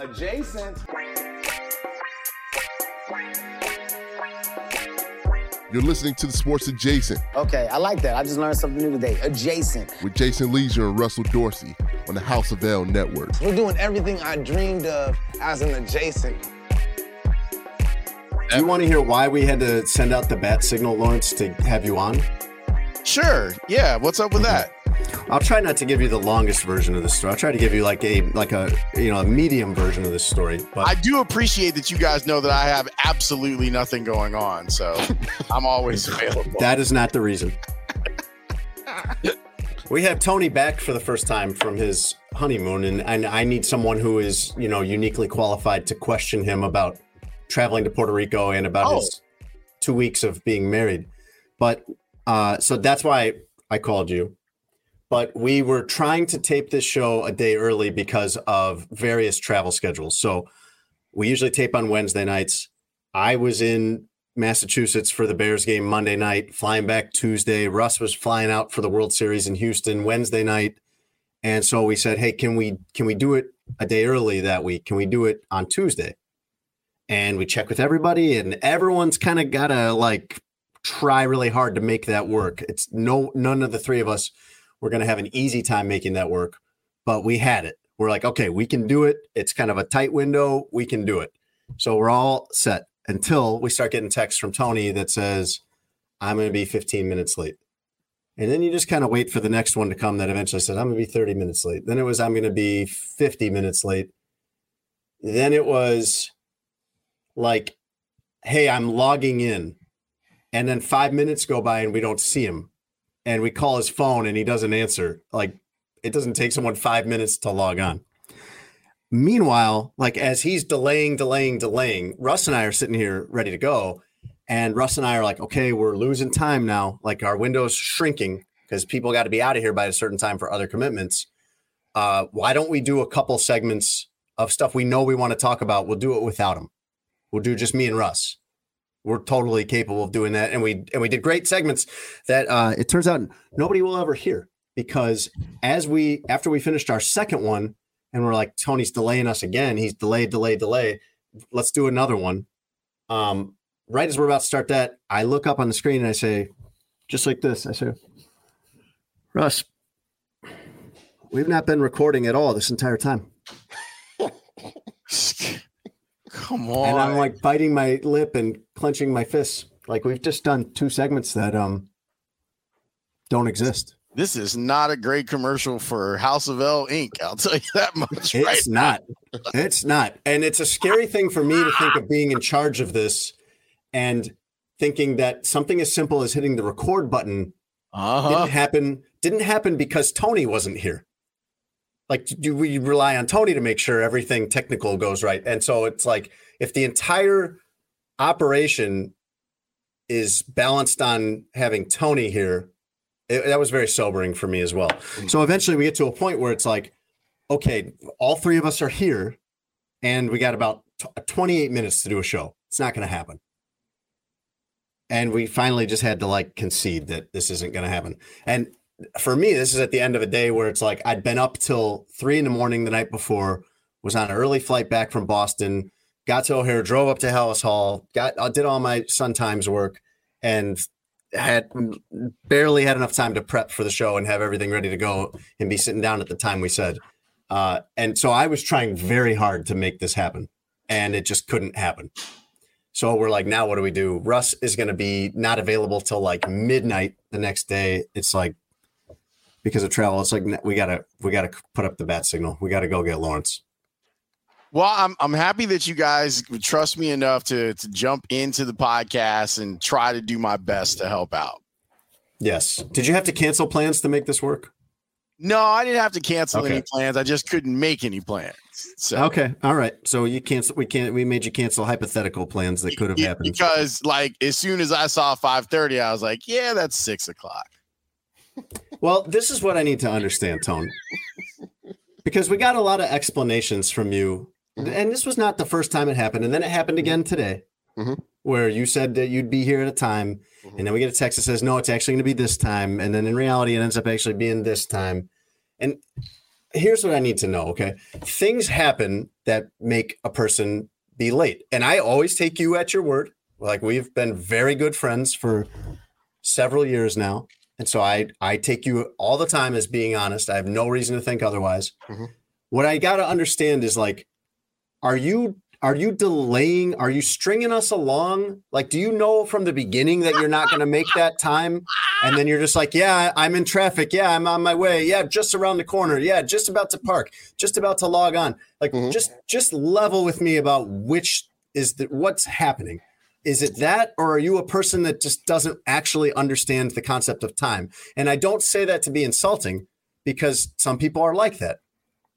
Adjacent. You're listening to the Sports Adjacent Okay, I like that. I just learned something new today. Adjacent. with Jason Lieser and Russell Dorsey on the House of L Network. We're doing everything I dreamed of as an adjacent. Do you want to hear why we had to send out the bat signal, Lawrence, to have you on? Sure. Yeah. What's up with mm-hmm. that? I'll try not to give you the longest version of the story. I'll try to give you like a like a you know a medium version of this story. But I do appreciate that you guys know that I have absolutely nothing going on, so I'm always available. that is not the reason. we have Tony back for the first time from his honeymoon, and, and I need someone who is you know uniquely qualified to question him about traveling to Puerto Rico and about Oh. his two weeks of being married. But uh, so that's why I called you. But we were trying to tape this show a day early because of various travel schedules. So we usually tape on Wednesday nights. I was in Massachusetts for the Bears game Monday night, flying back Tuesday. Russ was flying out for the World Series in Houston Wednesday night. And so we said, "Hey, can we can we do it a day early that week? Can we do it on Tuesday?" And we check with everybody and everyone's kind of got to like try really hard to make that work. It's no none of the three of us were going to have an easy time making that work, but we had it. We're like, "Okay, we can do it. It's kind of a tight window. We can do it." So we're all set until we start getting texts from Tony that says, I'm going to be 15 minutes late. And then you just kind of wait for the next one to come that eventually says, I'm going to be 30 minutes late. Then it was, I'm going to be 50 minutes late. Then it was like, hey, I'm logging in. And then five minutes go by and we don't see him. And we call his phone and he doesn't answer. Like, it doesn't take someone five minutes to log on. Meanwhile, like as he's delaying, delaying, delaying, Russ and I are sitting here ready to go. And Russ and I are like, okay, we're losing time now. Like our window's shrinking because people got to be out of here by a certain time for other commitments. Uh, why don't we do a couple segments of stuff we know we want to talk about? We'll do it without him. We'll do just me and Russ. We're totally capable of doing that, and we and we did great segments that uh, it turns out nobody will ever hear because as we after we finished our second one, and we're like Tony's delaying us again. He's delayed, delayed, delay. Let's do another one. Um, right as we're about to start that, I look up on the screen and I say, just like this, I say, Russ, we've not been recording at all this entire time. Come on. And I'm like biting my lip and clenching my fists. Like we've just done two segments that um don't exist. this is not a great commercial for House of L Inc. I'll tell you that much. It's right not. It's not. And it's a scary thing for me to think of being in charge of this and thinking that something as simple as hitting the record button Uh huh. didn't happen didn't happen because Tony wasn't here. Like do we rely on Tony to make sure everything technical goes right? And so it's like if the entire operation is balanced on having Tony here, it, that was very sobering for me as well. So eventually we get to a point where it's like, okay, all three of us are here and we got about t- uh, 28 minutes to do a show. It's not going to happen. And we finally just had to like concede that this isn't going to happen. And for me, this is at the end of a day where it's like I'd been up till three in the morning the night before, was on an early flight back from Boston, got to O'Hare, drove up to Halas Hall, got uh, did all my Sun Times work, and had barely had enough time to prep for the show and have everything ready to go and be sitting down at the time we said. Uh, and so I was trying very hard to make this happen, and it just couldn't happen. So we're like, now what do we do? Russ is going to be not available till like midnight the next day. It's like because of travel. It's like we gotta we gotta put up the bat signal. We gotta go get Lawrence. Well, I'm I'm happy that you guys trust me enough to to jump into the podcast and try to do my best to help out. Yes. Did you have to cancel plans to make this work? No, I didn't have to cancel Okay. any plans. I just couldn't make any plans. So Okay. All right. So you cancel. We can't. We made you cancel hypothetical plans that could have happened. because like as soon as I saw 5:30, I was like, yeah, that's six o'clock. Well, this is what I need to understand, Tone. Because we got a lot of explanations from you. Mm-hmm. And this was not the first time it happened. And then it happened again mm-hmm. today, Mhm. where you said that you'd be here at a time. Mm-hmm. And then we get a text that says, no, it's actually going to be this time. And then in reality, it ends up actually being this time. And here's what I need to know. Okay. Things happen that make a person be late. And I always take you at your word. Like we've been very good friends for several years now. And so I I take you all the time as being honest. I have no reason to think otherwise. Mhm. What I got to understand is like are you are you delaying are you stringing us along? Like do you know from the beginning that you're not going to make that time and then you're just like, "Yeah, I'm in traffic. Yeah, I'm on my way. Yeah, just around the corner. Yeah, just about to park. Just about to log on." Like Mhm. just just level with me about which is the what's happening. Is it that, or are you a person that just doesn't actually understand the concept of time? And I don't say that to be insulting because some people are like that.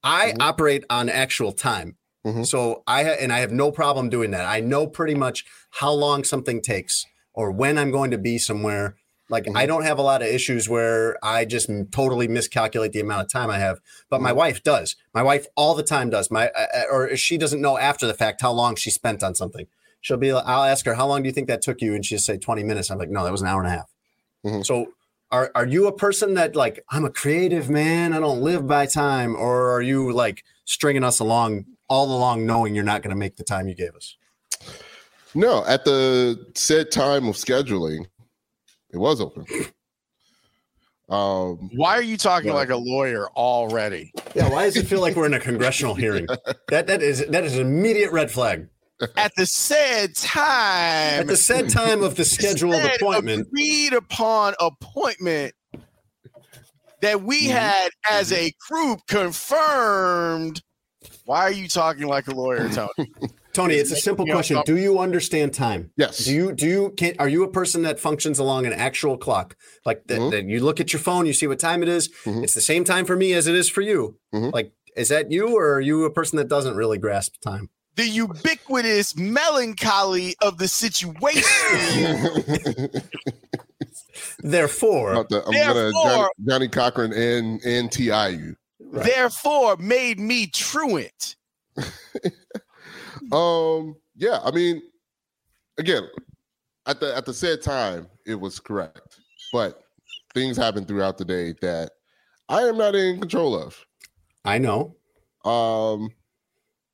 I operate on actual time. Mhm. So I, ha- and I have no problem doing that. I know pretty much how long something takes or when I'm going to be somewhere. Like I don't have a lot of issues where I just totally miscalculate the amount of time I have, but my wife does. My wife all the time does. My uh, uh, or she doesn't know after the fact how long she spent on something. She'll be. like- I'll ask her how long do you think that took you, and she'll say twenty minutes. I'm like, no, that was an hour and a half. Mhm. So are are you a person that like I'm a creative man? I don't live by time, or are you like stringing us along all along, knowing you're not going to make the time you gave us? No, at the said time of scheduling, it was open. Um, Why are you talking Well- like a lawyer already? Yeah. Why does it feel like we're in a congressional hearing? That that is that is an immediate red flag. At the said time, At the said time of the scheduled said appointment, agreed upon appointment that we Mm-hmm. had as a group confirmed. Why are you talking like a lawyer, Tony? Tony, it's a simple question. Do you understand time? yes. Do you do you can are you a person that functions along an actual clock? Like that, Mhm. you look at your phone, you see what time it is. Mhm. It's the same time for me as it is for you. Mhm. Like, is that you or are you a person that doesn't really grasp time? The ubiquitous melancholy of the situation. Therefore, About to- I'm gonna Johnny, Therefore- Johnnie Cochran and and Ti you. Right. Therefore, made me truant. Um, yeah, I mean, again, at the at the said time, it was correct, but things happen throughout the day that I am not in control of. I know. Um,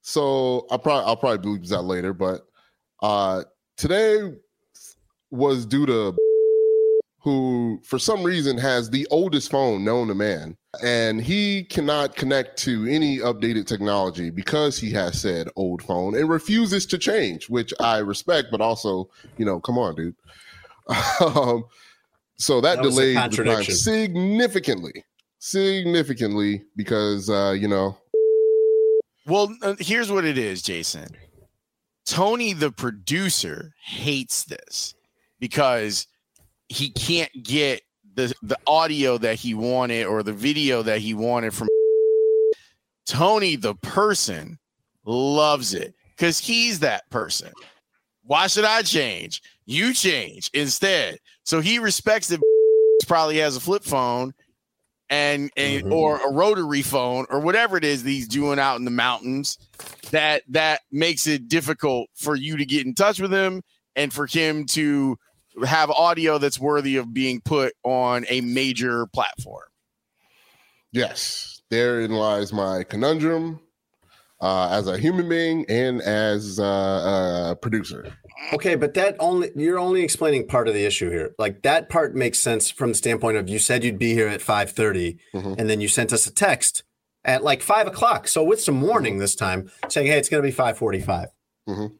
so I'll probably I'll probably believe that later, but uh, today was due to who, for some reason, has the oldest phone known to man, and he cannot connect to any updated technology because he has said old phone and refuses to change, which I respect, but also, you know, come on, dude. um, so that, That delayed the time significantly, significantly because uh, you know Well, uh, here's what it is, Jason. Tony, the producer, hates this because he can't get the the audio that he wanted or the video that he wanted from Tony, the person, loves it because he's that person. Why should I change? You change instead. So he respects that probably has a flip phone and, and Mhm. or a rotary phone or whatever it is that he's doing out in the mountains that that makes it difficult for you to get in touch with him and for him to have audio that's worthy of being put on a major platform. Yes, therein lies my conundrum uh, as a human being and as uh, a producer. Okay, but that only you're only explaining part of the issue here. Like that part makes sense from the standpoint of you said you'd be here at 5:30, Mhm. and then you sent us a text at like five o'clock. So with some warning this time, saying, "Hey, it's going to be 5:45." Mhm.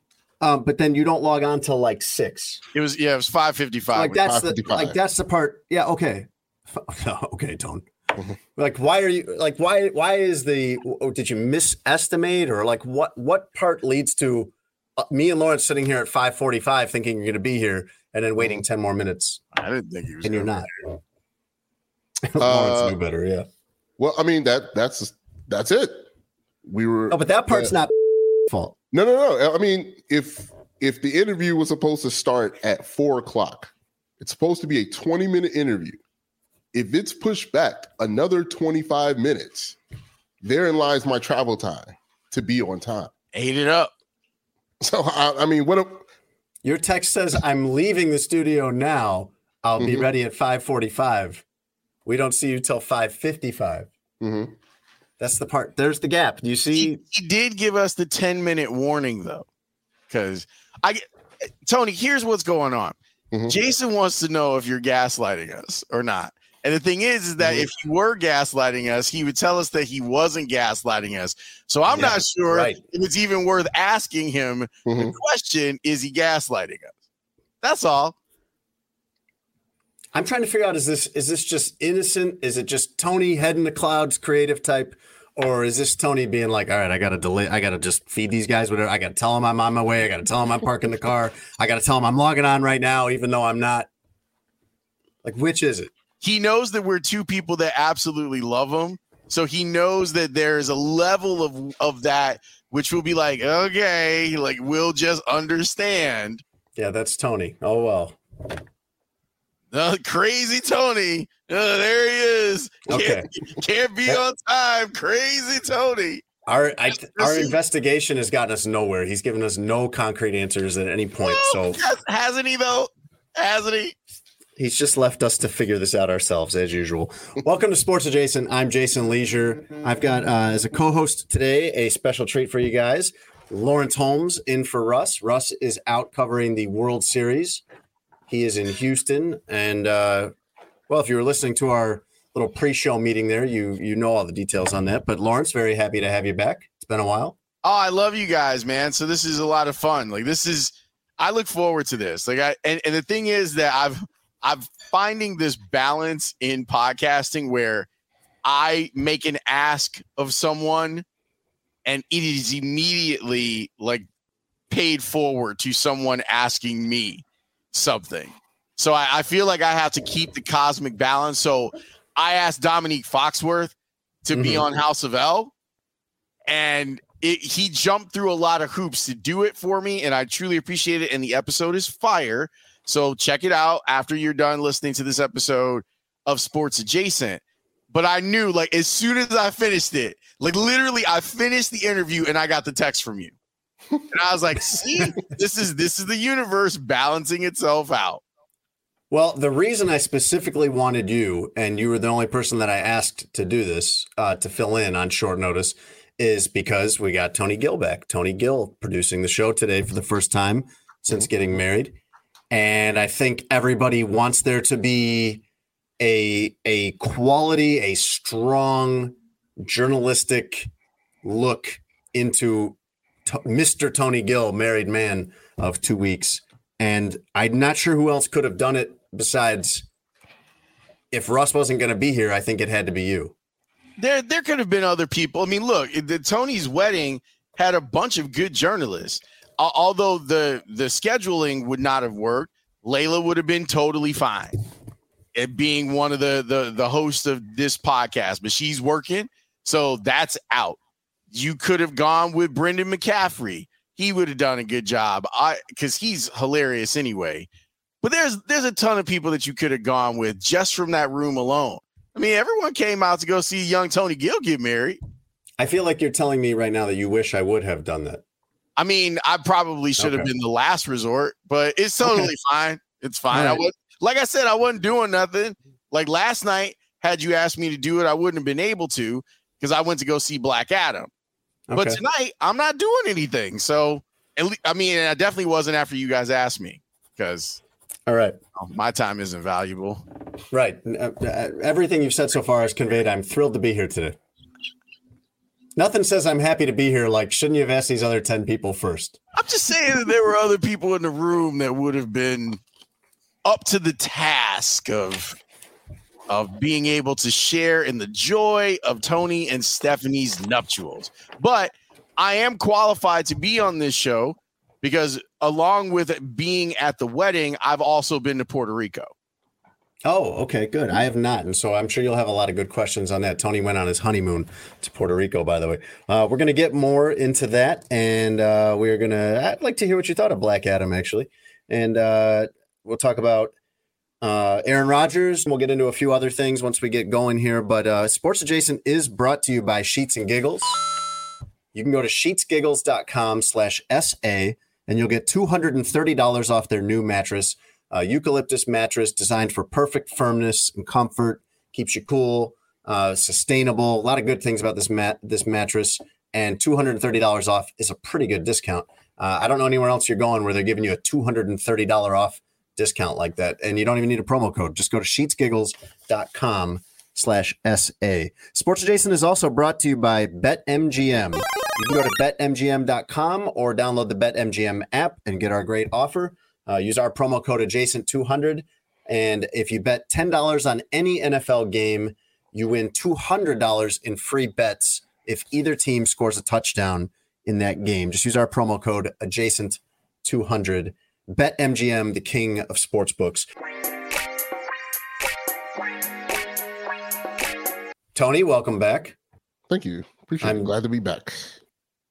Um, but then you don't log on till like six. It was yeah, it was five fifty five. Like that's the like that's the part. Yeah. Okay. okay, Tone. Mhm. Like, why are you like why why is the oh, did you misestimate or like what what part leads to me and Lawrence sitting here at 5:45 thinking you're going to be here and then waiting 10 more minutes I didn't think he was. and you're gonna not. Lawrence Uh, knew better, yeah. Well, I mean that that's that's it. We were Oh, but that part's yeah. not fault. no, no, no. I mean, if if the interview was supposed to start at four o'clock, it's supposed to be a twenty minute interview. If it's pushed back another twenty five minutes, therein lies my travel time to be on time. Ate it up. So I, I mean, what? A, Your text says I'm leaving the studio now. I'll be Mhm. ready at 5:45. We don't see you till 5:55. Mhm. That's the part. There's the gap. You see? He, he did give us the 10 minute warning though. Because I Tony, here's what's going on. Mhm. Jason wants to know if you're gaslighting us or not. And the thing is, is that Mhm. if he were gaslighting us, he would tell us that he wasn't gaslighting us. So I'm Yeah, not sure right. if it's even worth asking him the Mhm. question, is he gaslighting us? That's all. I'm trying to figure out is this is this just innocent? Is it just Tony head in the clouds creative type? Or is this Tony being like, all right, I gotta delay, I gotta just feed these guys whatever. I gotta tell them I'm on my way. I gotta tell them I'm parking the car. I gotta tell them I'm logging on right now, even though I'm not. Like, which is it? He knows that we're two people that absolutely love him. So he knows that there's a level of of that which will be like, okay, like we'll just understand. Yeah, that's Tony. Oh well. Uh, crazy Tony. Uh, there he is. Can't, Okay. can't be on time. Crazy Tony. Our I, our investigation has gotten us nowhere. He's given us no concrete answers at any point. So Has- hasn't he though? Hasn't he? He's just left us to figure this out ourselves, as usual. Welcome to Sports Adjacent. I'm Jason Lieser. I've got, uh, as a co host today, a special treat for you guys. Lawrence Holmes in for Russ. Russ is out covering the World Series. He is in Houston. And, uh, well, if you were listening to our little pre show meeting there, you, you know all the details on that. But, Lawrence, very happy to have you back. It's been a while. Oh, I love you guys, man. So this is a lot of fun. Like this is I look forward to this. Like I and, and the thing is that I've I'm finding this balance in podcasting where I make an ask of someone and it is immediately like paid forward to someone asking me something. So I, I feel like I have to keep the cosmic balance. So I asked Dominique Foxworth to be Mhm. on House of L and it, he jumped through a lot of hoops to do it for me and i truly appreciate it and the episode is fire so check it out after you're done listening to this episode of sports adjacent but i knew like as soon as i finished it like literally i finished the interview and i got the text from you and i was like see this is this is the universe balancing itself out Well, the reason I specifically wanted you, and you were the only person that I asked to do this, uh, to fill in on short notice, is because we got Tony Gill back. Tony Gill producing the show today for the first time since getting married. And I think everybody wants there to be a a quality, a strong journalistic look into to- Mr. Tony Gill, married man of two weeks. And I'm not sure who else could have done it besides if Russ wasn't going to be here, I think it had to be you. there there could have been other people. I mean, look, the Tony's wedding had a bunch of good journalists. Al- Although the the scheduling would not have worked, Layla would have been totally fine. at being one of the the the hosts of this podcast, but she's working, so that's out. You could have gone with Brendan McCaffrey. He would have done a good job. I because he's hilarious anyway. But there's there's a ton of people that you could have gone with just from that room alone. I mean, everyone came out to go see young Tony Gill get married. I feel like you're telling me right now that you wish I would have done that. I mean, I probably should have Okay. been the last resort, but it's totally fine. It's fine. I right. was like I said, I wasn't doing nothing. Like last night, had you asked me to do it, I wouldn't have been able to because I went to go see Black Adam. But tonight, I'm not doing anything. So, at le- I mean, I definitely wasn't after you guys asked me because All right. my time isn't valuable. Right. Uh, uh, Everything you've said so far is conveyed. I'm thrilled to be here today. Nothing says I'm happy to be here like, shouldn't you have asked these other 10 people first? I'm just saying that there were other people in the room that would have been up to the task of of being able to share in the joy of Tony and Stephanie's nuptials. But I am qualified to be on this show because along with being at the wedding, I've also been to Puerto Rico. Oh, okay, good. I have not. And so I'm sure you'll have a lot of good questions on that. Tony went on his honeymoon to Puerto Rico, by the way. Uh, we're going to get more into that. And uh, we're going to, I'd like to hear what you thought of Black Adam, actually. And uh, we'll talk about uh, Aaron Rodgers. We'll get into a few other things once we get going here. But uh, Sports Adjacent is brought to you by Sheets and Giggles. You can go to sheetsgiggles.com slash SA and you'll get $230 off their new mattress uh, eucalyptus mattress designed for perfect firmness and comfort, keeps you cool, uh, sustainable. A lot of good things about this mat this mattress, and two hundred and thirty dollars off is a pretty good discount. Uh, I don't know anywhere else you're going where they're giving you a two hundred and thirty dollar off discount like that, and you don't even need a promo code. Just go to sheetsgiggles.com slash SA. Sports Adjacent is also brought to you by BetMGM. You can go to betmgm.com or download the BetMGM app and get our great offer. Uh, use our promo code adjacent200. And if you bet $10 on any NFL game, you win $200 in free bets if either team scores a touchdown in that game. Just use our promo code adjacent200. Bet MGM, the king of sportsbooks. Tony, welcome back. Thank you. Appreciate I'm- it. Glad to be back.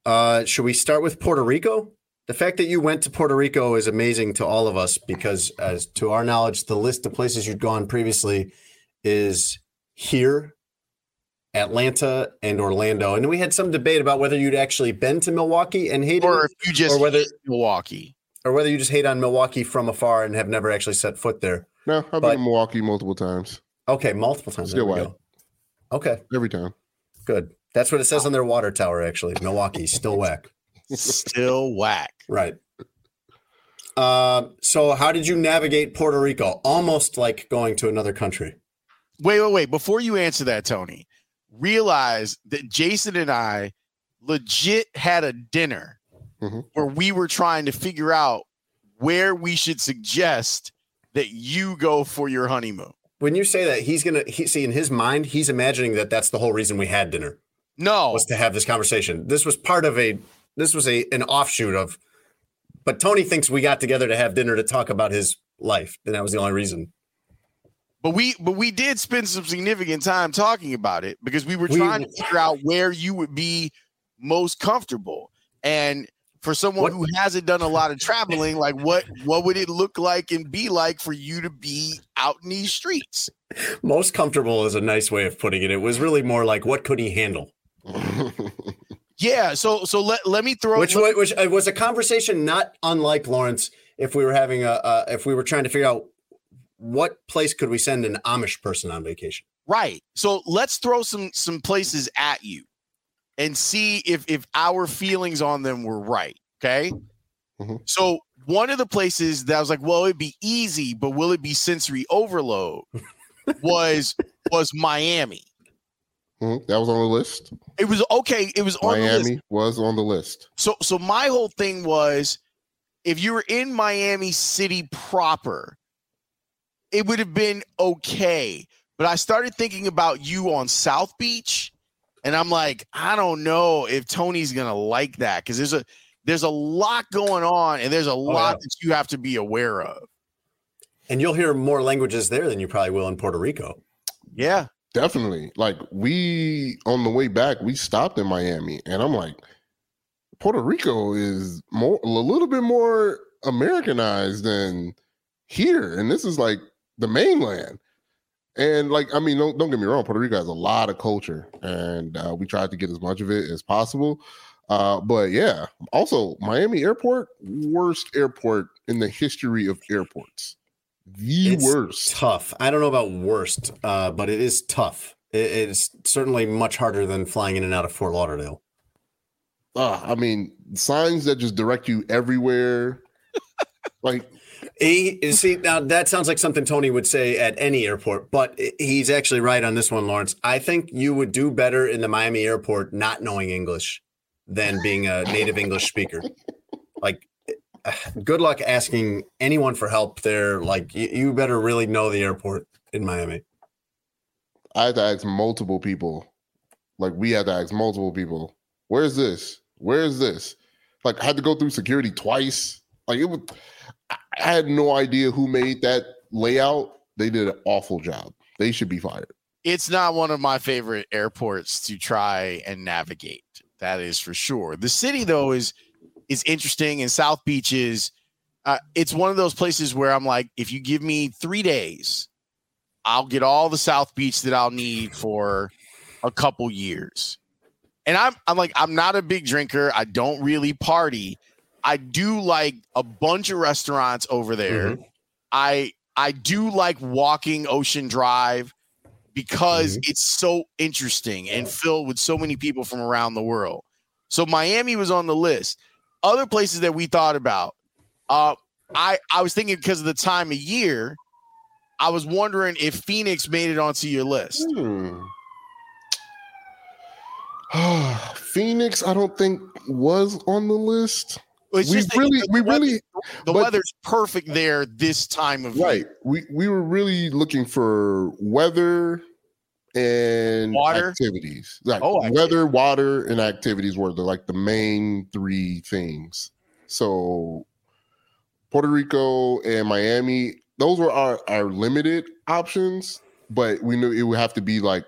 Uh, should we start with Puerto Rico? The fact that you went to Puerto Rico is amazing to all of us because, as to our knowledge, the list of places you'd gone previously is here, Atlanta, and Orlando. And we had some debate about whether you'd actually been to Milwaukee and hated Or if you just or whether hate Milwaukee. or whether you just hate on Milwaukee from afar and have never actually set foot there. No, I've But- been in Milwaukee multiple times. Okay, multiple times. Still There we whack. go. Okay, Every time. good. That's what it says on their water tower. Actually, Milwaukee still whack. Still whack. Right. Uh, so, how did you navigate Puerto Rico? Almost like going to another country. Wait, wait, wait. Before you answer that, Tony, realize that Jason and I legit had a dinner Mhm. where we were trying to figure out where we should suggest that you go for your honeymoon. When you say that, he's gonna he, see in his mind, he's imagining that that's the whole reason we had dinner No, was to have this conversation. This was part of a this was a an offshoot of. But Tony thinks we got together to have dinner to talk about his life, and that was the only reason. but we but we did spend some significant time talking about it because we were We- trying to figure out where you would be most comfortable. And for someone What- who hasn't done a lot of traveling, like what what would it look like and be like for you to be out in these streets? Most comfortable is a nice way of putting it. It was really more like what could he handle, Yeah, so so let let me throw which let- which uh, was a conversation not unlike Lawrence. If we were having a uh, if we were trying to figure out what place could we send an Amish person on vacation. right. So let's throw some some places at you and see if if our feelings on them were right. Okay. Mhm. So one of the places that I was like, well, it'd be easy, but will it be sensory overload? was was Miami. Mhm. That was on the list. It was okay. It was on the list. Miami was on the list. So so my whole thing was if you were in Miami City proper, it would have been okay. But I started thinking about you on South Beach, and I'm like, I don't know if Tony's gonna like that because there's a there's a lot going on and there's a lot yeah. that you have to be aware of. And you'll hear more languages there than you probably will in Puerto Rico. Yeah. Definitely. Like we on the way back, we stopped in Miami, and I'm like, Puerto Rico is more a little bit more Americanized than here, and this is like the mainland. And like, I mean, don't, don't get me wrong, Puerto Rico has a lot of culture, and uh, we tried to get as much of it as possible. Uh, but yeah, also Miami Airport, worst airport in the history of airports. The It's worst. Tough. I don't know about worst, uh, but it is tough. It, it's certainly much harder than flying in and out of Fort Lauderdale. Uh, I mean, signs that just direct you everywhere. like, He see now that sounds like something Tony would say at any airport, but he's actually right on this one, Lawrence. I think you would do better in the Miami airport not knowing English than being a native English speaker. Like, good luck asking anyone for help there. Like, you, you better really know the airport in Miami. I had to ask multiple people. Like, we had to ask multiple people, where's this? Where's this? Like, I had to go through security twice. Like, it was, I I had no idea who made that layout. They did an awful job. They should be fired. It's not one of my favorite airports to try and navigate. That is for sure. The city though is is interesting and South Beach is uh, it's one of those places where I'm like if you give me 3 days I'll get all the South Beach that I'll need for a couple years. And I'm I'm like I'm not a big drinker. I don't really party. I do like a bunch of restaurants over there. I I do like walking Ocean Drive because it's so interesting and filled with so many people from around the world. So Miami was on the list. Other places that we thought about. Uh I I was thinking because of the time of year, I was wondering if Phoenix made it onto your list. Hmm. Phoenix, I don't think was on the list. It's we really, the we weather- really, the but- weather's perfect there this time of right. year. We we were really looking for weather and Water? activities. Like Oh, activities. weather, water, and activities were the like the main three things. So Puerto Rico and Miami, those were our, our limited options, but we knew it would have to be like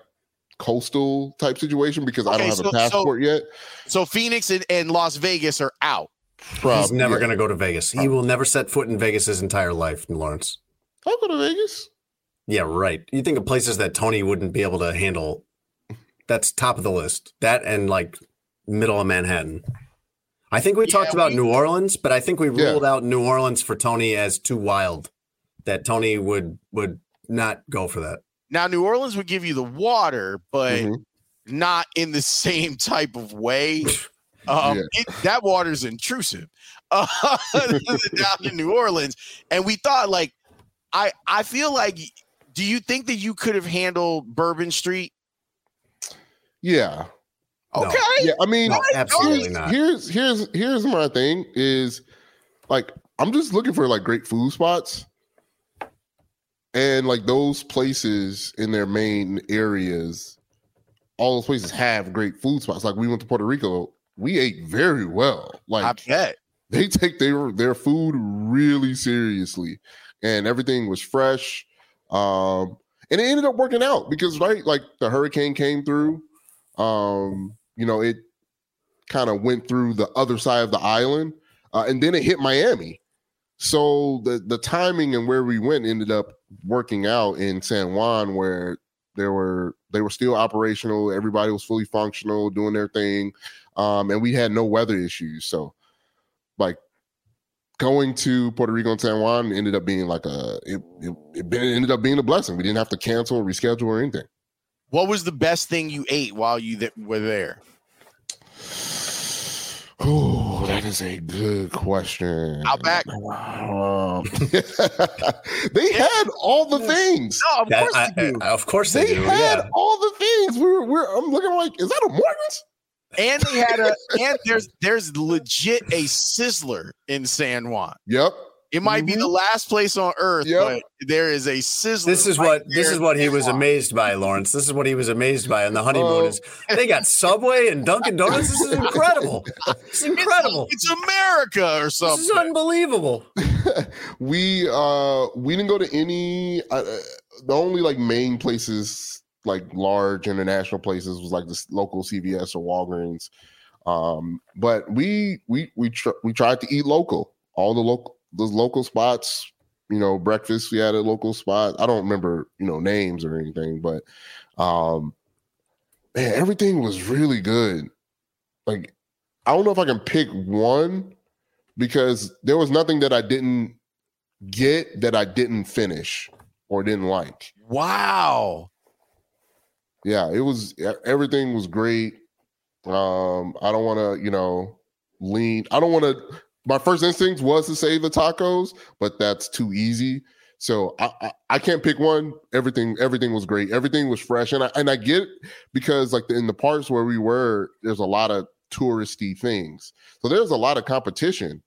coastal type situation because I don't have so- a so- passport yet. So Phoenix and, and Las Vegas are out. Prob- He's never yeah. going to go to Vegas. He will never set foot in Vegas his entire life, Lawrence. I'll go to Vegas. Yeah, right. You think of places that Tony wouldn't be able to handle. That's top of the list. That and like middle of Manhattan. I think we Yeah, talked about we- New Orleans, but I think we Yeah. ruled out New Orleans for Tony as too wild. That Tony would would not go for that. Now New Orleans would give you the water, but Mhm. not in the same type of way. Um, Yeah. it, that water's intrusive uh, down in New Orleans, and we thought like, I I feel like, do you think that you could have handled Bourbon Street? Yeah. No. Okay, Yeah. I mean, No, absolutely here's, not. Here's here's here's my thing is like I'm just looking for like great food spots. And like those places in their main areas, all those places have great food spots. Like we went to Puerto Rico, we ate very well. Like I Like bet. they take their their food really seriously, and everything was fresh. Um, and it ended up working out because right, like the hurricane came through. Um, you know, it kind of went through the other side of the island, uh, and then it hit Miami. So the the timing and where we went ended up working out in San Juan, where there were they were still operational. Everybody was fully functional, doing their thing, um, and we had no weather issues. So like going to Puerto Rico and San Juan ended up being like a it, it, it ended up being a blessing. We didn't have to cancel, reschedule, or anything. What was the best thing you ate while you th- were there? Oh, that is a good question. Outback? Um, they had all the things. No, of That- course I- you do. I- of course they, They do. had Yeah. all the things. We were, we're, I'm looking like, is that a Morgan's? And they had a and there's there's legit a sizzler in San Juan. Yep. It might be the last place on earth, Yep. but there is a sizzler. This is right what this there is in what he was Juan. amazed by, Lawrence. This is what he was amazed by on the honeymoon. Oh. Is they got Subway and Dunkin' Donuts. This is incredible. It's incredible. It's America or This something. is unbelievable. we uh we didn't go to any uh, uh, the only like main places like large international places was like this local cvs or walgreens um but we we we tr- we tried to eat local all the local those local spots you know, breakfast. We had a local spot. I don't remember, you know, names or anything, but um man, everything was really good. Like, I don't know if I can pick one because there was nothing that I didn't get that I didn't finish or didn't like. Wow. Yeah, it was everything was great. Um, I don't want to, you know, lean. I don't want to. My first instinct was to say the tacos, but that's too easy. So I, I I can't pick one. Everything everything was great. Everything was fresh, and I and I get it because like in the parts where we were, there's a lot of touristy things. So there's a lot of competition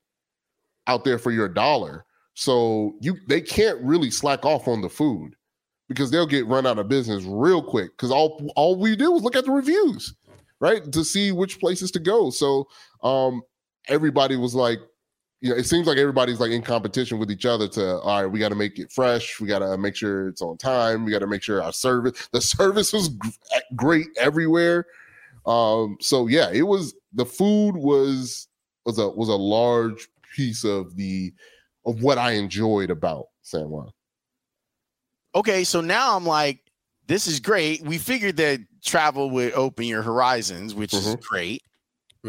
out there for your dollar. So you they can't really slack off on the food because they'll get run out of business real quick. Because all all we do is look at the reviews, right, to see which places to go. So um everybody was like, you know, it seems like everybody's like in competition with each other to all right, we got to make it fresh, we got to make sure it's on time, we got to make sure our service the service was gr- great everywhere. Um so yeah, it was the food was was a was a large piece of the of what I enjoyed about San Juan. Okay, so now I'm like, this is great. We figured that travel would open your horizons, which is Mhm. great.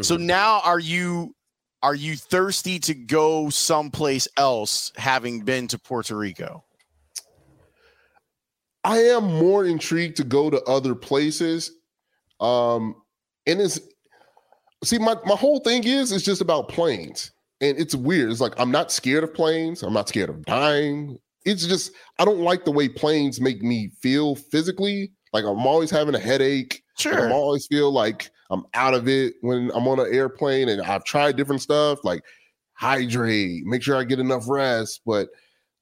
So now are you are you thirsty to go someplace else having been to Puerto Rico? I am more intrigued to go to other places. Um, and it's see, my, my whole thing is it's just about planes. And it's weird. It's like I'm not scared of planes. I'm not scared of dying. It's just I don't like the way planes make me feel physically. Like I'm always having a headache. Like, I'm always feel like I'm out of it when I'm on an airplane and I've tried different stuff like hydrate, make sure I get enough rest, but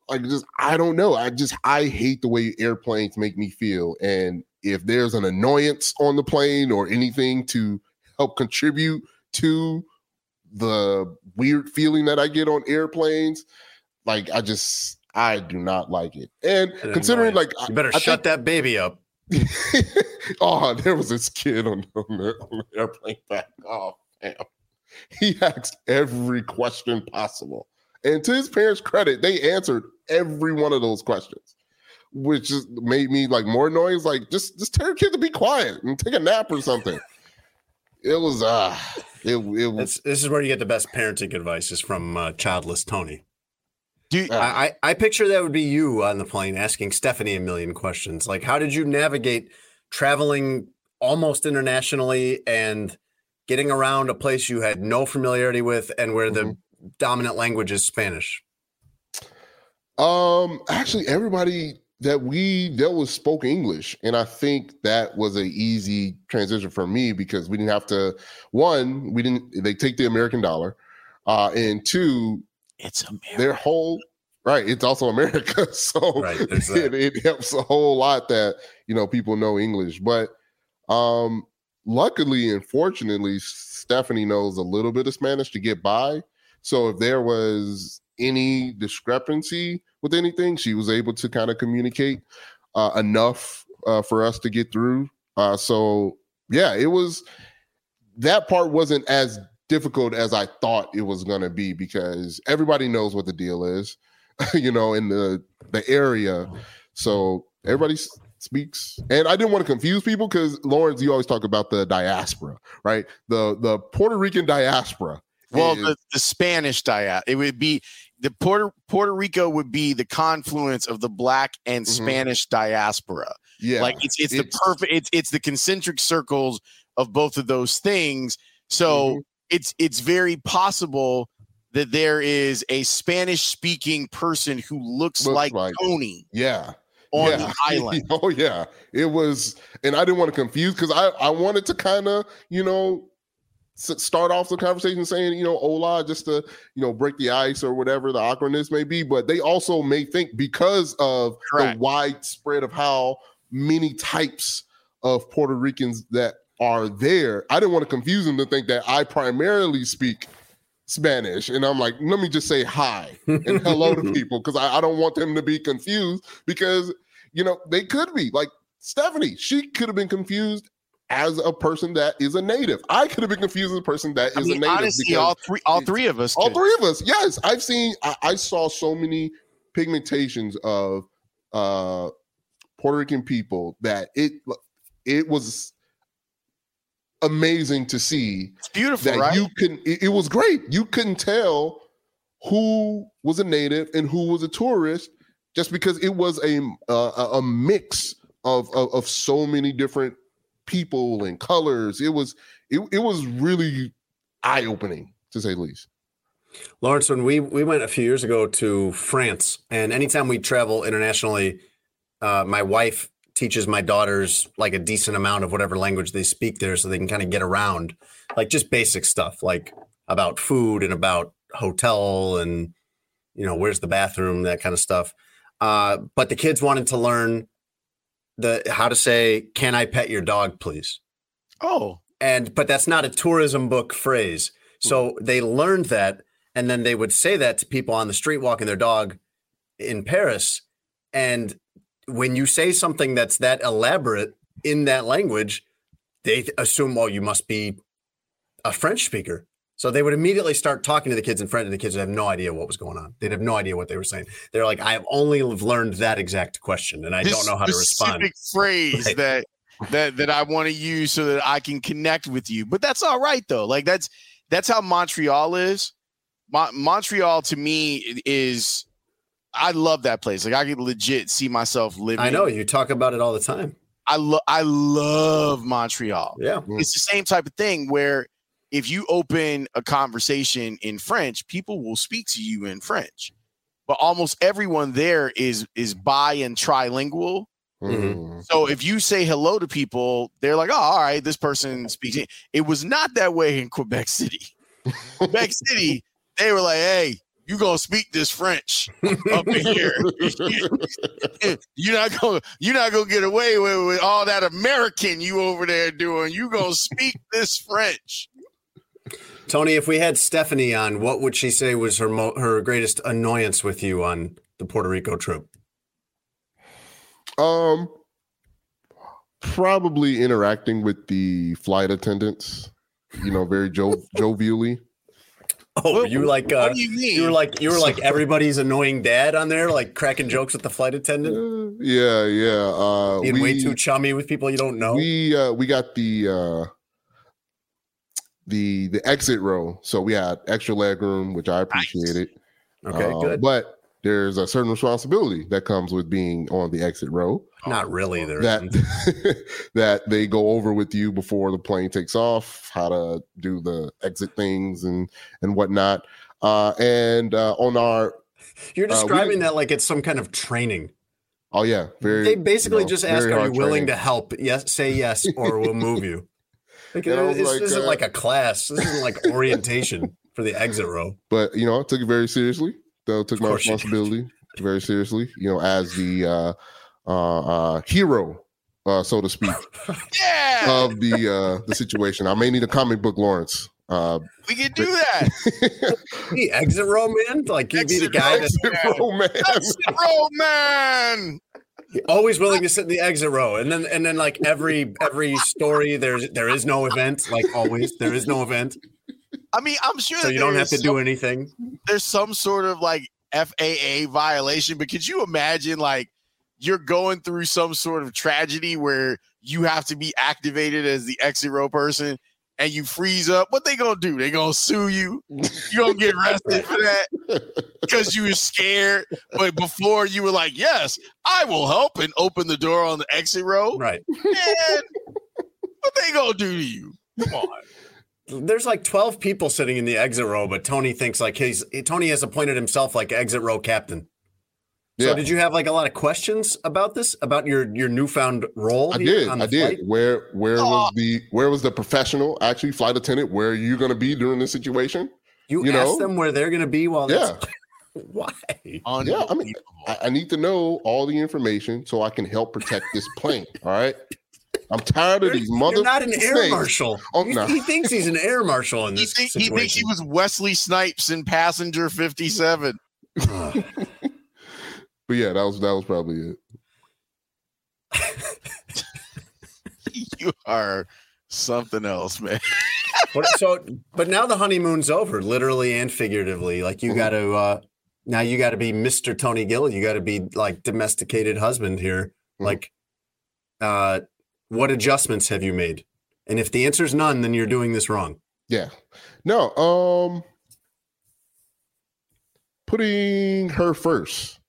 like just I don't know. I just I hate the way airplanes make me feel and if there's an annoyance on the plane or anything to help contribute to the weird feeling that I get on airplanes, like I just I do not like it. And An considering like You better I shut that baby up. oh, there was this kid on, on, the, on the airplane back. Oh, damn. He asked every question possible. And to his parents' credit, they answered every one of those questions, which just made me like more noise. Like, just just tell your kid to be quiet and take a nap or something. It was uh it, it was This, this is where you get the best parenting advice is from uh, childless Tony. Do Uh, I, I picture that would be you on the plane asking Stephanie a million questions. Like, how did you navigate traveling almost internationally and getting around a place you had no familiarity with and where the dominant language is Spanish? Um, actually, everybody that we dealt with spoke English, and I think that was a easy transition for me because we didn't have to. One, we didn't. They take the American dollar, uh, and two, it's America. their whole right. It's also America, so Right, there's it, it helps a whole lot that you know people know English. But um, luckily and fortunately, Stephanie knows a little bit of Spanish to get by. So if there was any discrepancy with anything, she was able to kind of communicate uh, enough uh, for us to get through. Uh, so yeah, it was that part wasn't as difficult as I thought it was going to be because everybody knows what the deal is, you know, in the the area. So everybody s- speaks, and I didn't want to confuse people because Lawrence, you always talk about the diaspora, right? The the Puerto Rican diaspora. Well, is- the, the Spanish diet. It would be the Puerto Puerto Rico would be the confluence of the black and Mhm. Spanish diaspora. yeah, Like it's it's, it's- the perfect it's it's the concentric circles of both of those things. So Mhm. It's it's very possible that there is a Spanish speaking person who looks, Looks like, like- Tony yeah. on yeah. the oh, island. oh yeah, it was, and I didn't want to confuse because I I wanted to kind of you know start off the conversation saying you know hola just to you know break the ice or whatever the awkwardness may be, but they also may think because of Correct. the widespread of how many types of Puerto Ricans that are there. I didn't want to confuse them to think that I primarily speak Spanish. And I'm like, let me just say hi and hello to people because I, I don't want them to be confused because, you know, they could be like Stephanie, she could have been confused as a person that is a native. I could have been confused as a person that is I mean, a native. honestly, all three all three of us. all could. three of us, yes. I've seen, I, I saw so many pigmentations of uh Puerto Rican people that it it was amazing to see It's beautiful, that right? you couldn't it, it was great. You couldn't tell who was a native and who was a tourist just because it was a uh, a- a mix of, of of so many different people and colors. It was it, it was really eye-opening to say the least. Lawrence, when we we went a few years ago to France, and anytime we travel internationally, uh, my wife teaches my daughters like a decent amount of whatever language they speak there, so they can kind of get around, like just basic stuff, like about food and about hotel and you know where's the bathroom, that kind of stuff. Uh, but the kids wanted to learn the how to say, "Can I pet your dog, please?" oh, and but that's not a tourism book phrase so they learned that and then they would say that to people on the street walking their dog in paris and when you say something that's that elaborate in that language they assume well you must be a french speaker so they would immediately start talking to the kids in french and the kids would have no idea what was going on they'd have no idea what they were saying they're like i've only learned that exact question and i this don't know how to respond specific phrase Right. that that that I want to use so that I can connect with you. But that's all right though. Like that's that's how Montreal is. Mon- Montreal to me is I love that place. Like I could legit see myself living. i know you talk about it all the time I love I love Montreal. yeah It's the same type of thing where if you open a conversation in French, people will speak to you in French. But almost everyone there is is bi and trilingual. Mhm. Mm. So if you say hello to people, they're like, "Oh, all right, this person speaks." It It was not that way in Quebec City. Quebec City, they were like, "Hey, you gonna speak this French up in here? you're not gonna you're not gonna get away with, with all that American you over there doing. You gonna speak this French?" Tony, if we had Stephanie on, what would she say was her mo- her greatest annoyance with you on the Puerto Rico trip? Um, probably interacting with the flight attendants. You know, very jo- jovially. Oh, were you like uh, what do you mean? you were like you were like everybody's annoying dad on there, like cracking jokes with the flight attendant, yeah, yeah. Uh, being we, way too chummy with people you don't know. we uh, we got the uh, the the exit row, so we had extra leg room, which I appreciated. okay, Uh, good. But there's a certain responsibility that comes with being on the exit row. Not really. There that that they go over with you before the plane takes off, how to do the exit things and and whatnot. Uh, and uh, on our You're uh, describing didn't- that like it's some kind of training. oh yeah, very. They basically you know, just ask, "Are you hard willing to help? Yes, say yes, or we'll move you." Like, this like, isn't uh, like a class. This isn't like orientation for the exit row. But you know, I took it very seriously. Though took my course you did. responsibility very seriously. You know, as the uh, uh, hero, uh, so to speak, yeah, of the uh, the situation. I may need a comic book, Lawrence. Uh, we can do that. The exit row man, like you'd be the guy row. that's exit row man. Exit row, man. always willing to sit in the exit row and then and then like every every story there's there is no event like always there is no event I mean, I'm sure so that you don't have is to do anything there's some sort of like FAA violation, but could you imagine like you're going through some sort of tragedy where you have to be activated as the exit row person and you freeze up? What they gonna do? They gonna sue you? You gonna get arrested for that because you were scared? But before you were like, yes, I will help and open the door on the exit row. right Man, what they gonna do to you? Come on. there's like 12 people sitting in the exit row but tony thinks like he's tony has appointed himself like exit row captain so Yeah. did you have like a lot of questions about this about your your newfound role I did. on the I did. flight? Where where was the where was the professional actually flight attendant? Where are you going to be during this situation? you, you asked know? them where they're gonna be while Yeah. why Yeah, I mean, I, I need to know all the information so I can help protect this plane. All right. I'm tired of these mother. you're not an air snakes. marshal Oh, he, no. he thinks he's an air marshal in He, this think, he thinks he was Wesley Snipes in Passenger 57. Ugh. But yeah, that was that was probably it. you are something else, man. But so, but now the honeymoon's over, literally and figuratively. Like you Mhm. got to, uh, now you got to be Mr. Tony Gill. You got to be like domesticated husband here. Mhm. Like, uh, what adjustments have you made? And if the answer is none, then you're doing this wrong. Yeah. No, um putting her first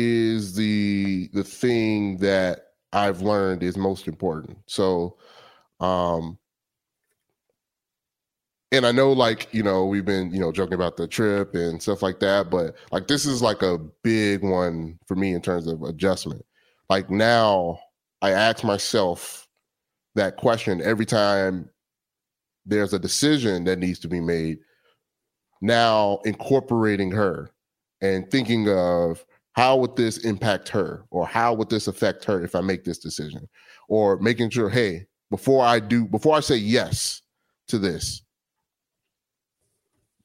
is the the thing that I've learned is most important. So um and I know like, you know, we've been, you know, joking about the trip and stuff like that, but like this is like a big one for me in terms of adjustment. Like now I ask myself that question every time there's a decision that needs to be made. Now incorporating her and thinking of how would this impact her or how would this affect her if I make this decision or making sure, hey, before I do, before I say yes to this,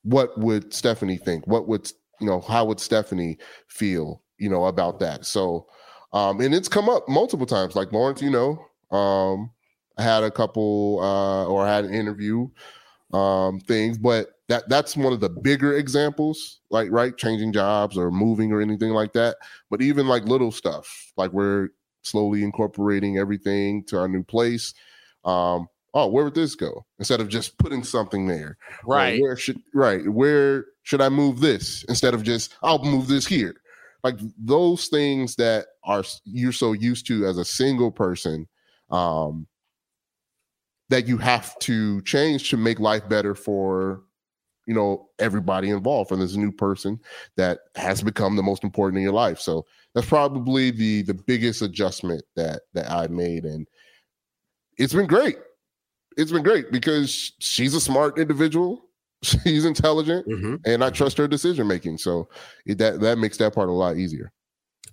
what would Stephanie think? What would, you know, how would Stephanie feel, you know, about that? So, um, and it's come up multiple times. Like Lawrence, you know, um, I had a couple uh, or I had an interview um, things, but that that's one of the bigger examples, like right, changing jobs or moving or anything like that. But even like little stuff, like we're slowly incorporating everything to our new place. Um, oh, where would this go? Instead of just putting something there, Or Right. where should right? Where should I move this instead of just I'll move this here? Like those things that are you're so used to as a single person, um, that you have to change to make life better for you know everybody involved for this new person that has become the most important in your life so that's probably the the biggest adjustment that that i made and it's been great it's been great because she's a smart individual she's intelligent Mm-hmm. and i trust her decision making so it, that that makes that part a lot easier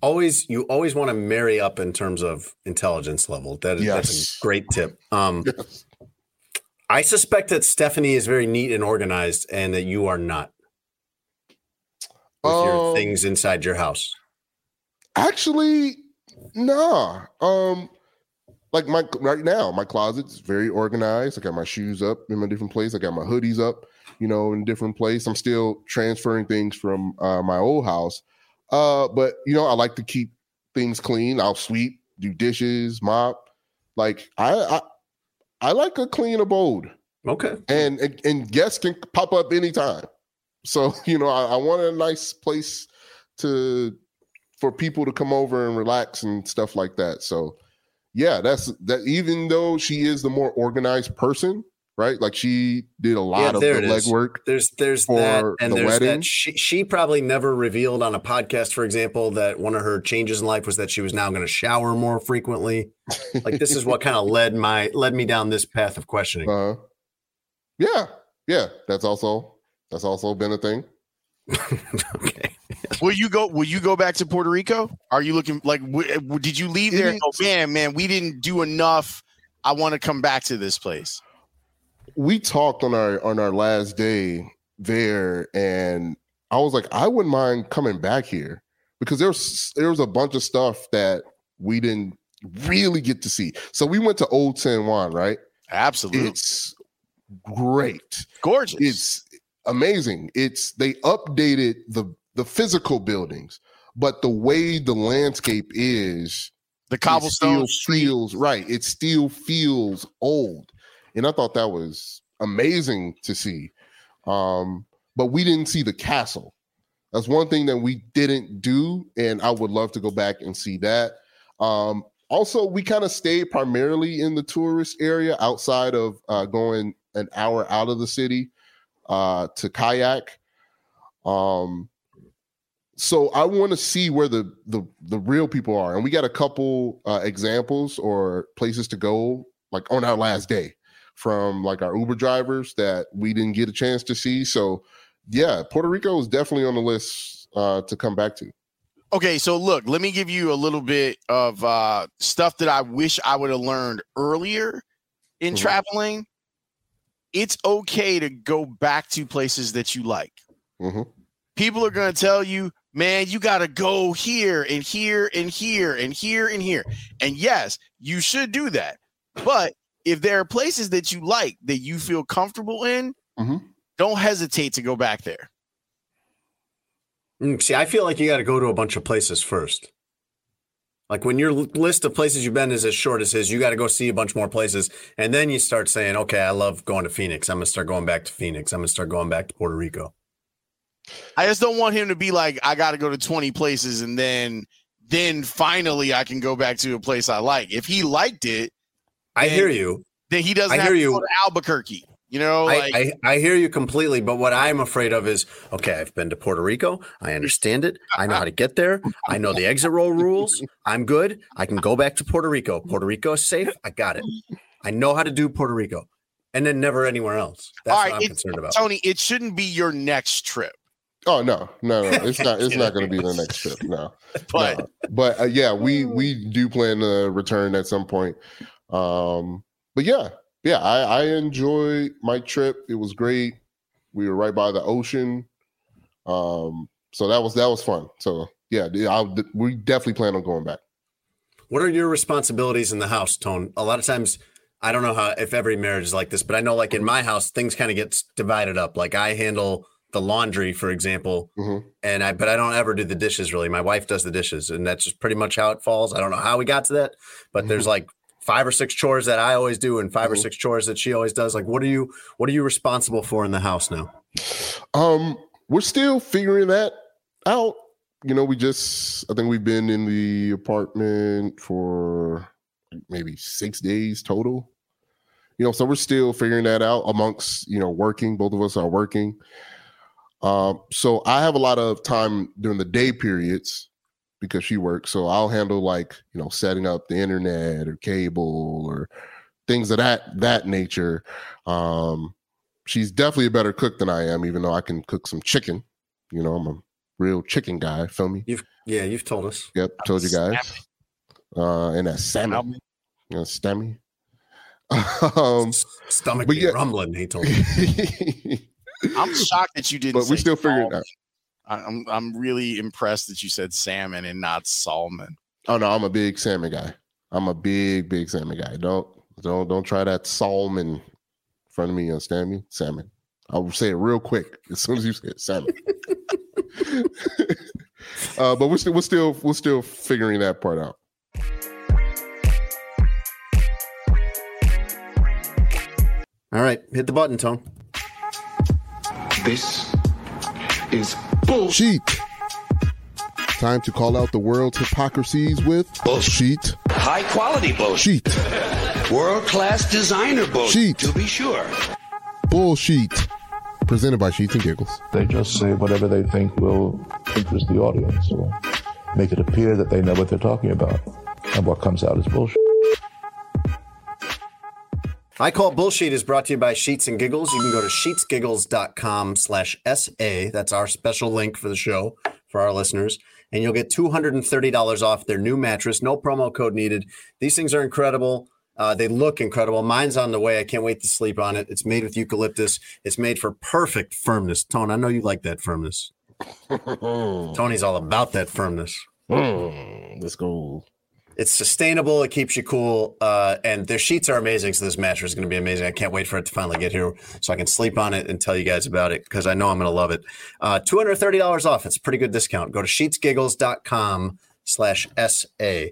Always, you always want to marry up in terms of intelligence level. That is that's a great tip. Um, yes. I suspect that Stephanie is very neat and organized, and that you are not with your Um, things inside your house. Actually, nah. Um, like my right now, my closet's very organized. I got my shoes up in my different place. I got my hoodies up, you know, in a different place. I'm still transferring things from uh, my old house. Uh, but you know, I like to keep things clean. I'll sweep, do dishes, mop. Like I, I, I like a clean abode Okay. and and, and guests can pop up anytime. So you know, I, I want a nice place to for people to come over and relax and stuff like that. So yeah, that's that. Even though she is the more organized person, right? Like she did a lot of the legwork. There's there's For that, and the there's wedding? that. She she probably never revealed on a podcast, for example, that one of her changes in life was that she was now going to shower more frequently. Like this is what kind of led my led me down this path of questioning. Uh, yeah, yeah. That's also that's also been a thing. okay. Will you go? Will you go back to Puerto Rico? Are you looking like? W- w- did you leave there? Oh man, man, we didn't do enough. I want to come back to this place. We talked on our on our last day there and i was like i wouldn't mind coming back here because there's there was a bunch of stuff that we didn't really get to see. So we went to old san juan right? Absolutely, it's great. Gorgeous. it's amazing. It's they updated the the physical buildings but the way the landscape is the cobblestone feels right. It still feels old, and I thought that was amazing to see. Um, but we didn't see the castle. That's one thing that we didn't do, and I would love to go back and see that. Um, also, we kind of stayed primarily in the tourist area outside of uh, going an hour out of the city uh, to kayak. Um, so I want to see where the the the real people are, and we got a couple uh, examples or places to go, like on our last day, from like our Uber drivers that we didn't get a chance to see. So yeah, Puerto Rico is definitely on the list uh, to come back to. Okay, so look, let me give you a little bit of uh, stuff that I wish I would have learned earlier in Mhm. traveling. It's okay to go back to places that you like. Mhm. People are going to tell you, man, you got to go here and here and here and here and here. And yes, you should do that. But if there are places that you like that you feel comfortable in, Mhm. don't hesitate to go back there. Mm, See, I feel like you got to go to a bunch of places first. Like when your list of places you've been is as short as his, you got to go see a bunch more places, and then you start saying, "Okay, I love going to Phoenix. I'm gonna start going back to Phoenix. I'm gonna start going back to Puerto Rico." I just don't want him to be like, I got to go to 20 places and then then finally I can go back to a place I like. If he liked it, I hear you. then he doesn't I have hear to you. go to Albuquerque. You know, I, like I, I hear you completely, but what I'm afraid of is okay, I've been to Puerto Rico. I understand it. I know how to get there. I know the exit roll rules. I'm good. I can go back to Puerto Rico. Puerto Rico is safe. I got it. I know how to do Puerto Rico. And then never anywhere else. That's All what I'm it- concerned about. Tony, it shouldn't be your next trip. Oh no, no, no! It's not. It's not going to be the next trip. No, But no. but uh, yeah, we we do plan to return at some point. Um, but yeah, yeah, I, I enjoyed my trip. It was great. We were right by the ocean, um, so that was that was fun. So yeah, I'll, we definitely plan on going back. What are your responsibilities in the house, Tone? A lot of times, I don't know how if every marriage is like this, but I know like in my house, things kind of get divided up. Like I handle the laundry, for example, Mhm. and I but I don't ever do the dishes really. My wife does the dishes, and that's just pretty much how it falls. I don't know how we got to that, but there's like five or six chores that I always do, and 5 or Mhm. six chores that she always does. Like, what are you what are you responsible for in the house now? Um, we're still figuring that out. You know, we just I think we've been in the apartment for maybe six days total. You know, so we're still figuring that out amongst, you know, working. Both of us are working. Um, so I have a lot of time during the day periods because she works. So I'll handle like, you know, setting up the internet or cable or things of that that nature. Um, she's definitely a better cook than I am, even though I can cook some chicken. You know, I'm a real chicken guy. Feel me? You've yeah, you've told us. Yep, told you guys. Uh, and that salmon, Salmon. you know, stemmy. um, Stomach but yeah. rumbling. He told me. I'm shocked that you didn't. but we still figuring it out. I- I'm I'm really impressed that you said salmon and not salmon. Oh no, I'm a big salmon guy. I'm a big, big salmon guy. Don't don't don't try that salmon in front of me. You understand me? Salmon. I will say it real quick as soon as you say it, salmon. uh, but we're still we're still we're still figuring that part out. All right, hit the button, Tone. This is bullshit. Sheet. Time to call out the world's hypocrisies with bullshit. High quality bullshit. World class designer bullshit. To be sure. Bullshit. Presented by Sheets and Giggles. They just say whatever they think will interest the audience or make it appear that they know what they're talking about. And what comes out is bullshit. I Call Bullshit is brought to you by Sheets and Giggles. You can go to sheetsgiggles.com slash SA. That's our special link for the show for our listeners. And you'll get $230 off their new mattress. No promo code needed. These things are incredible. Uh, they look incredible. Mine's on the way. I can't wait to sleep on it. It's made with eucalyptus. It's made for perfect firmness. Tone, I know you like that firmness. Tony's all about that firmness. Let's go. It's sustainable. It keeps you cool. Uh, and their sheets are amazing. So this mattress is going to be amazing. I can't wait for it to finally get here so I can sleep on it and tell you guys about it because I know I'm going to love it. Uh, $230 off. It's a pretty good discount. Go to sheetsgiggles.com slash SA.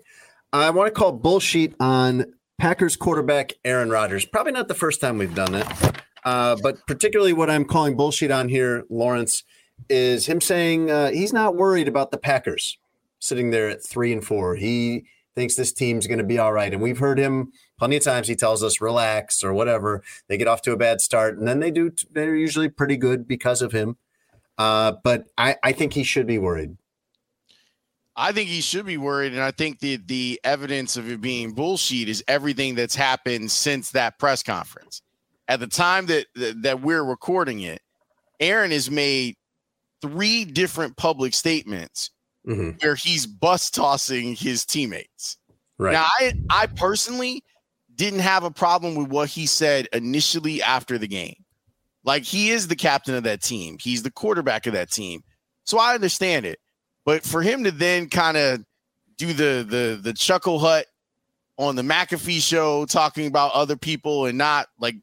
I want to call bullshit on Packers quarterback Aaron Rodgers. Probably not the first time we've done that. Uh, but particularly what I'm calling bullshit on here, Lawrence, is him saying uh, he's not worried about the Packers sitting there at three and four. He thinks this team's going to be all right. And we've heard him plenty of times. He tells us relax or whatever. They get off to a bad start, and then they do. They're usually pretty good because of him. Uh, but I, I think he should be worried. I think he should be worried, and I think the the evidence of it being bullshit is everything that's happened since that press conference. At the time that that, that we're recording it, Aaron has made three different public statements Mhm. where he's bus tossing his teammates. Right. Now, I I personally didn't have a problem with what he said initially after the game. Like he is the captain of that team. He's the quarterback of that team. So I understand it. But for him to then kind of do the the the chuckle hut on the McAfee show talking about other people and not like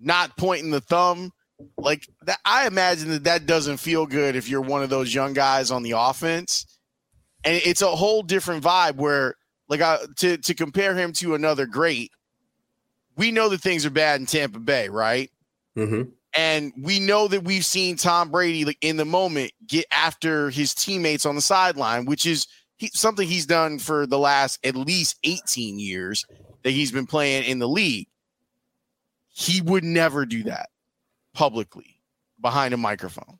not pointing the thumb like that. I imagine that that doesn't feel good if you're one of those young guys on the offense, and it's a whole different vibe. Where like I, to to compare him to another great, we know that things are bad in Tampa Bay, right? Mm-hmm. And we know that we've seen Tom Brady like in the moment get after his teammates on the sideline, which is he, something he's done for the last at least 18 years that he's been playing in the league. He would never do that publicly behind a microphone.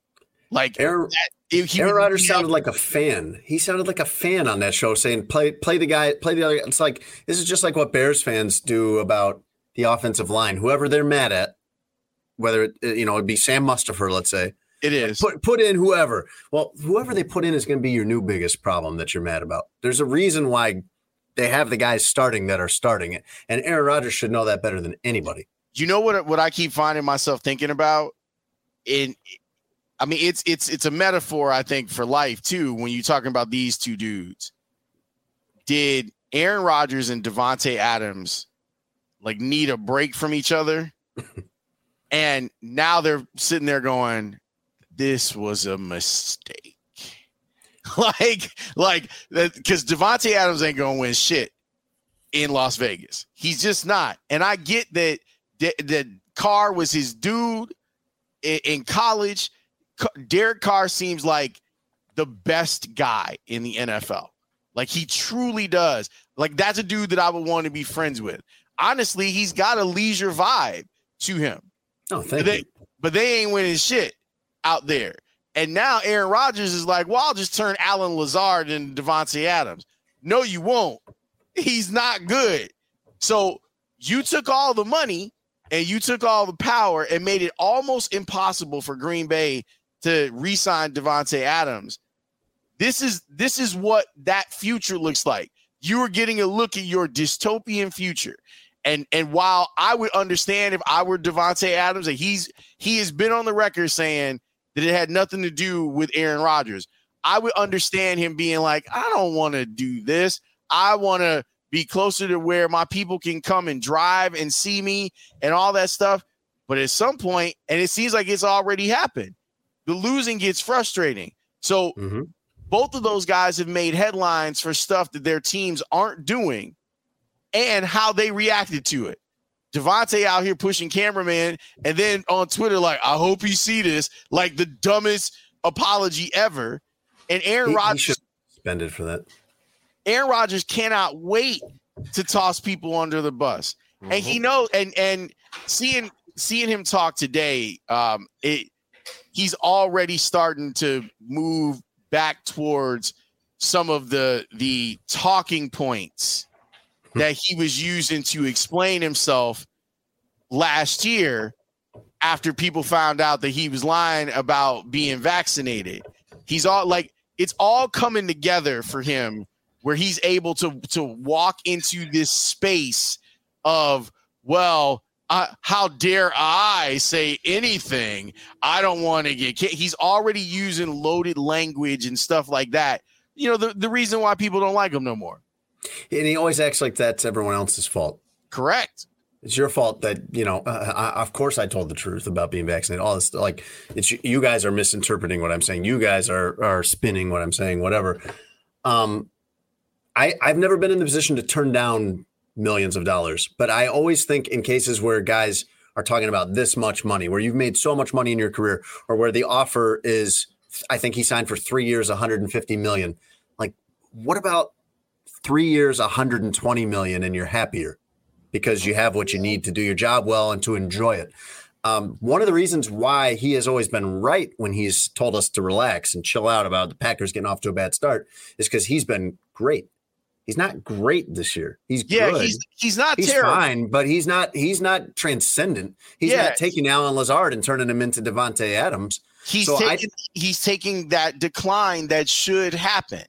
Like Aaron, that, Aaron Rodgers sounded like a fan. He sounded like a fan on that show, saying play play the guy, play the other. guy." It's like this is just like what Bears fans do about the offensive line. Whoever they're mad at, whether it you know it'd be Sam Mustipher, let's say, it is. put put in whoever. Well, whoever they put in is going to be your new biggest problem that you're mad about. There's a reason why they have the guys starting that are starting it, and Aaron Rodgers should know that better than anybody. you know what what I keep finding myself thinking about in I mean it's it's it's a metaphor I think for life too when you're talking about these two dudes. Did Aaron Rodgers and Davante Adams like need a break from each other? and now they're sitting there going this was a mistake. like like that cuz Davante Adams ain't going to win shit in Las Vegas. He's just not. And I get that that, that Carr was his dude in, in college. Derek Carr seems like the best guy in the NFL. Like he truly does. Like that's a dude that I would want to be friends with. Honestly, he's got a Lieser vibe to him. Oh, thank They- you. But they ain't winning shit out there. And now Aaron Rodgers is like, well, I'll just turn Allen Lazard into Davante Adams. No, you won't. He's not good. So you took all the money and you took all the power and made it almost impossible for Green Bay to re-sign Davante Adams. This is this is what that future looks like. You are getting a look at your dystopian future. And and while I would understand if I were Davante Adams, and he's he has been on the record saying that it had nothing to do with Aaron Rodgers. I would understand him being like, I don't want to do this. I want to be closer to where my people can come and drive and see me and all that stuff. But at some point, and it seems like it's already happened, the losing gets frustrating. So Mhm. both of those guys have made headlines for stuff that their teams aren't doing and how they reacted to it. Davante out here pushing cameraman, and then on Twitter, like, I hope you see this, like the dumbest apology ever. And Aaron Rodgers suspended for that. Aaron Rodgers cannot wait to toss people under the bus. And he knows and and seeing seeing him talk today, um, it he's already starting to move back towards some of the the talking points hmm. that he was using to explain himself last year after people found out that he was lying about being vaccinated. He's all like it's all coming together for him where he's able to to walk into this space of well uh, how dare I say anything? I don't want to get. He's already using loaded language and stuff like that. You know the, the reason why people don't like him no more. And he always acts like that's everyone else's fault. Correct. It's your fault that you know. Uh, I, of course, I told the truth about being vaccinated. All this, like, it's you guys are misinterpreting what I'm saying. You guys are are spinning what I'm saying. Whatever. Um, I I've never been in the position to turn down millions of dollars, but I always think in cases where guys are talking about this much money, where you've made so much money in your career, or where the offer is, I think he signed for three years, 150 million. Like, what about three years, 120 million, and you're happier? because you have what you need to do your job well and to enjoy it. Um, one of the reasons why he has always been right when he's told us to relax and chill out about the Packers getting off to a bad start is because he's been great. He's not great this year. He's Yeah, good. he's he's not He's terrible. fine, but he's not he's not transcendent. He's Yeah. not taking Allen Lazard and turning him into Davante Adams. He's So I- taking he's taking that decline that should happen.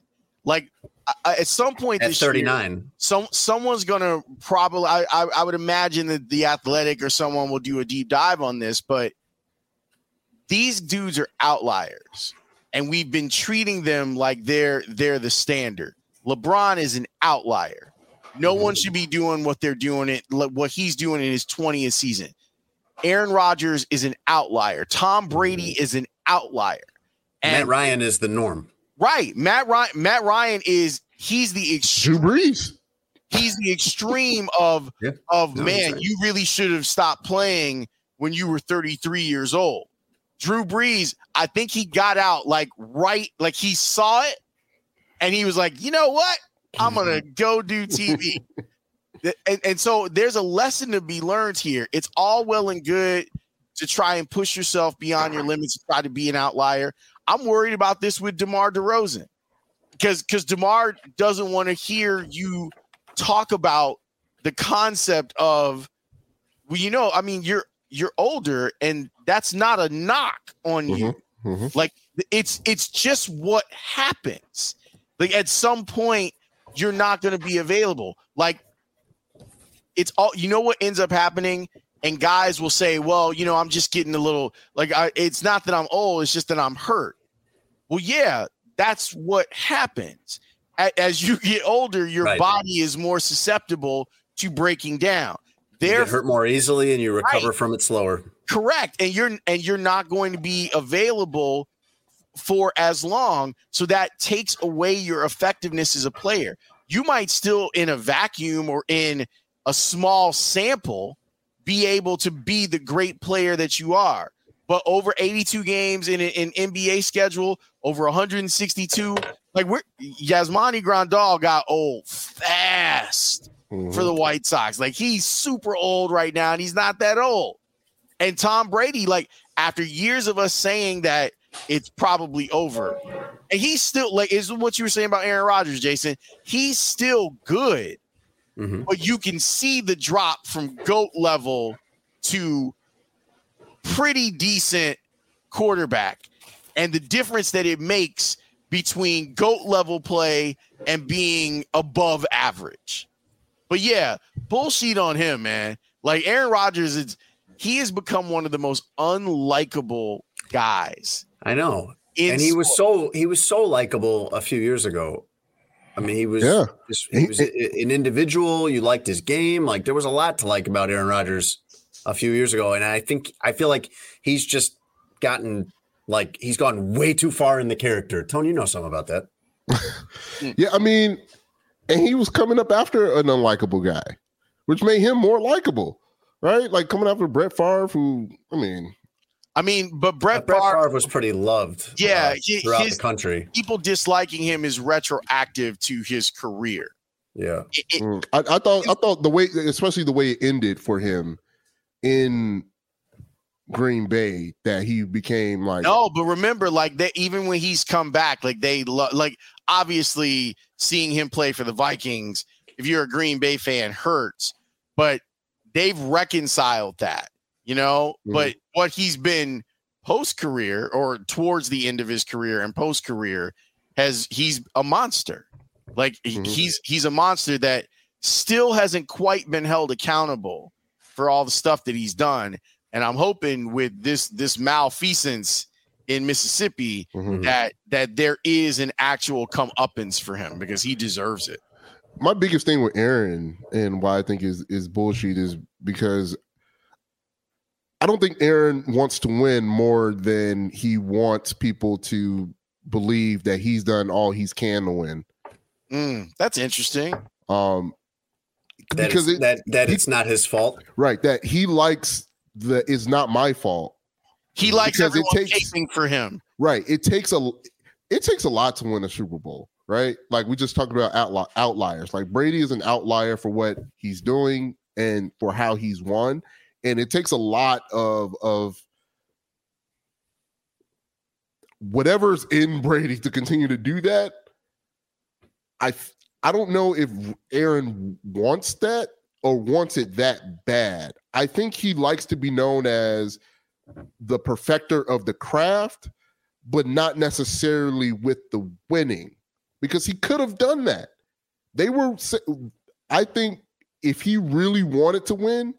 Like I- I- at some point At this year, 39. some someone's gonna probably I, I I would imagine that the athletic or someone will do a deep dive on this, but these dudes are outliers, and we've been treating them like they're they're the standard. LeBron is an outlier. No mm-hmm. one should be doing what they're doing it what he's doing in his 20th season. Aaron Rodgers is an outlier. Tom Brady mm-hmm. is an outlier. Matt And Ryan is the norm. right, Matt Ryan Matt Ryan is he's the Drew extreme Brees. he's the extreme of Yeah. of No, man, right. you really should have stopped playing when you were 33 years old. Drew Brees, I think he got out like right, like he saw it and he was like, you know what? I'm gonna go do TV. And, and so there's a lesson to be learned here. It's all well and good to try and push yourself beyond your limits, to try to be an outlier. I'm worried about this with DeMar DeRozan because because DeMar doesn't want to hear you talk about the concept of well, you know, I mean, you're you're older, and that's not a knock on you. mhm. Like it's it's just what happens. Like at some point, you're not going to be available. Like it's all you know what ends up happening and guys will say well you know i'm just getting a little like I, it's not that i'm old it's just that i'm hurt well yeah that's what happens A- as you get older your Right. body is more susceptible to breaking down therefore hurt more easily and you recover Right. from it slower. correct and you're and you're not going to be available for as long so that takes away your effectiveness as a player. You might still in a vacuum or in a small sample be able to be the great player that you are. But over 82 games in an NBA schedule over 162 like we're Yasmani Grandal got old fast Mhm. for the White Sox. Like he's super old right now and he's not that old. And Tom Brady, like after years of us saying that it's probably over, and he's still like is what you were saying about Aaron Rodgers, Jason. He's still good, Mhm. but you can see the drop from goat level to pretty decent quarterback, and the difference that it makes between goat level play and being above average. But yeah, bullshit on him, man. Like Aaron Rodgers, it's he has become one of the most unlikable guys. I know. In and he was so he was so likable a few years ago. I mean, he was Yeah. just, he was a- an individual. You liked his game. Like there was a lot to like about Aaron Rodgers a few years ago, and I think I feel like he's just gotten like he's gone way too far in the character. Tony, you know something about that? Hmm. Yeah, I mean, and he was coming up after an unlikable guy, which made him more likable, right? Like coming after Brett Favre, who I mean, I mean, but Brett, Brett Favre, Favre was pretty loved. Yeah, uh, throughout his- the country. people disliking him is retroactive to his career. Yeah, It- it- mm, I, I thought I thought the way, especially the way it ended for him in Green Bay, that he became like No, but remember, like that, even when he's come back, like they lo- like obviously seeing him play for the Vikings. If you're a Green Bay fan, hurts, but they've reconciled that, you know. Mhm. But what he's been post career or towards the end of his career and post career has he's a monster. Like Mhm. he's he's a monster that still hasn't quite been held accountable for all the stuff that he's done. And I'm hoping with this this malfeasance in Mississippi Mhm. that that there is an actual comeuppance for him because he deserves it. my biggest thing with Aaron and why I think is is bullshit is because I don't think Aaron wants to win more than he wants people to believe that he's done all he's can to win. Mm, that's interesting. Um that because it's, it, that that he- it's not his fault. right that he likes the it's not my fault. He likes Because it everyone takes- caping for him. Right. It takes a it takes a lot to win a Super Bowl, right? Like we just talked about outli- outliers. Like Brady is an outlier for what he's doing and for how he's won, and it takes a lot of of whatever's in Brady to continue to do that. I I don't know if Aaron wants that or wants it that bad. I think he likes to be known as the perfecter of the craft, but not necessarily with the winning, because he could have done that. They were, I think, if he really wanted to win,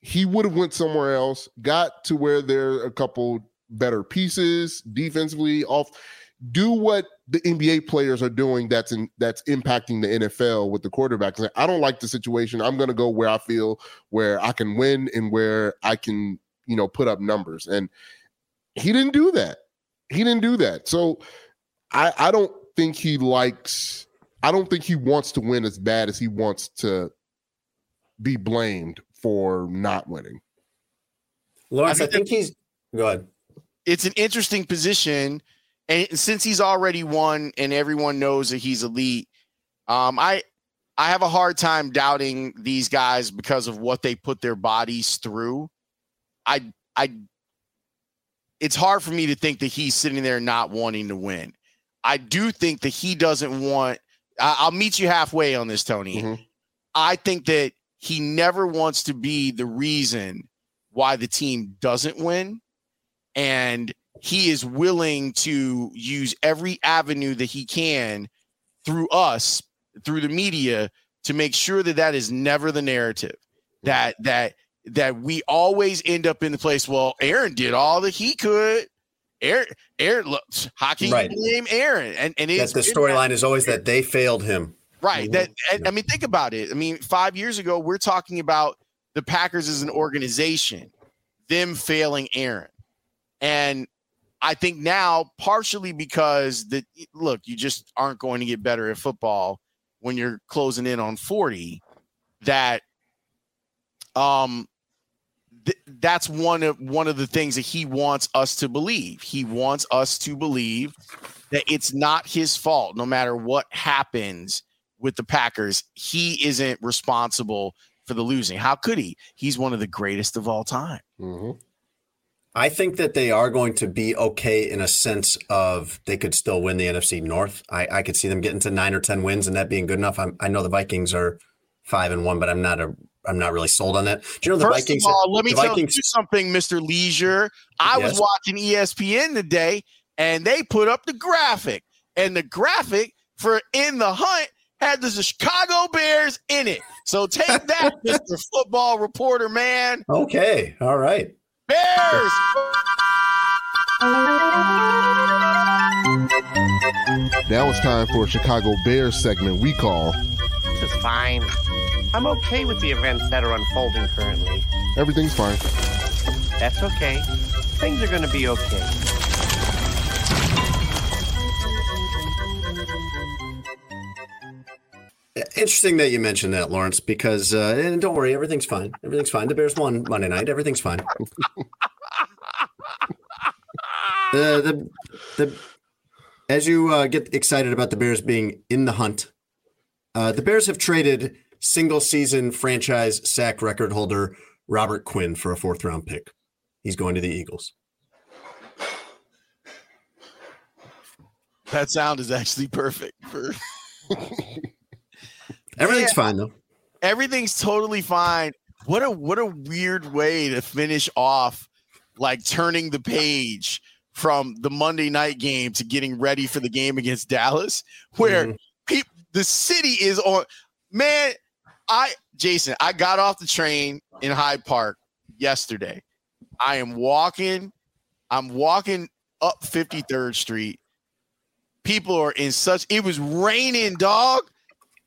he would have went somewhere else, got to where there are a couple better pieces defensively. Off, do what the NBA players are doing that's in that's impacting the NFL with the quarterbacks. I don't like the situation. I'm going to go where I feel where I can win and where I can, you know, put up numbers. And he didn't do that. He didn't do that. So I I don't think he likes I don't think he wants to win as bad as he wants to be blamed for not winning. Lawrence, I, think he's go ahead. It's an interesting position and since he's already won and everyone knows that he's elite, um, I I have a hard time doubting these guys because of what they put their bodies through. I I it's hard for me to think that he's sitting there not wanting to win. I do think that he doesn't want I, will meet you halfway on this, Tony. Mm-hmm. I think that he never wants to be the reason why the team doesn't win. And he is willing to use every avenue that he can through us, through the media, to make sure that that is never the narrative. That that that we always end up in the place. Well, Aaron did all that he could. Aaron, Aaron, look, hockey right. blame Aaron, and and that the storyline is always that they failed him. Right. That I mean, think about it. I mean, five years ago, we're talking about the Packers as an organization, them failing Aaron, and I think now, partially because the look, you just aren't going to get better at football when you're closing in on 40. That um th- that's one of one of the things that he wants us to believe. He wants us to believe that it's not his fault, no matter what happens with the Packers. He isn't responsible for the losing. How could he? He's one of the greatest of all time. Mm-hmm. I think that they are going to be okay in a sense of they could still win the NFC North. I, I could see them getting to nine or ten wins and that being good enough. I'm, i know the Vikings are five and one, but I'm not a I'm not really sold on that. Do you know the First Vikings? Of all, let me tell Vikings, you something, Mr. Lieser. I yes. was watching ESPN today, and they put up the graphic, and the graphic for in the hunt had the Chicago Bears in it. So take that, Mr. Football Reporter, man. Okay, all right. Bears. Now it's time for a Chicago Bears segment we call. This is fine. I'm okay with the events that are unfolding currently. Everything's fine. That's okay. Things are going to be okay. Interesting that you mentioned that, Lawrence, because uh, and don't worry, everything's fine. Everything's fine. The Bears won Monday night. Everything's fine. the, the the as you uh, get excited about the Bears being in the hunt, uh, the Bears have traded single season franchise sack record holder Robert Quinn for a fourth round pick. He's going to the Eagles. That sound is actually perfect for Everything's yeah. fine though. Everything's totally fine. What a what a weird way to finish off like turning the page from the Monday night game to getting ready for the game against Dallas, where mm. pe- the city is on. Man, I Jason, I got off the train in Hyde Park yesterday. I am walking. I'm walking up 53rd Street. People are in such. It was raining, dog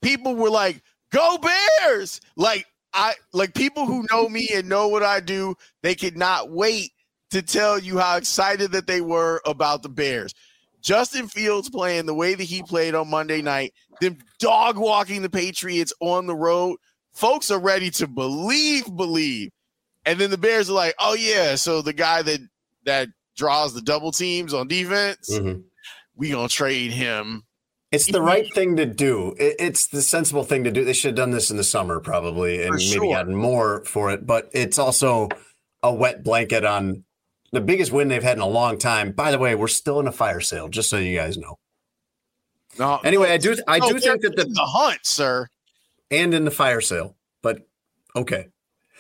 people were like, "Go Bears!" Like I like people who know me and know what I do. They could not wait to tell you how excited that they were about the Bears. Justin Fields playing the way that he played on Monday night, them dog walking the Patriots on the road. Folks are ready to believe, believe. And then the Bears are like, oh yeah, so the guy that that draws the double teams on defense, mm-hmm. we gonna trade him it's the right thing to do. It's the sensible thing to do. They should have done this in the summer, probably, and maybe gotten more for it. But it's also a wet blanket on the biggest win they've had in a long time. By the way, we're still in a fire sale, just so you guys know. No, anyway, I do. I do think that the, the hunt, sir, and in the fire sale. But okay,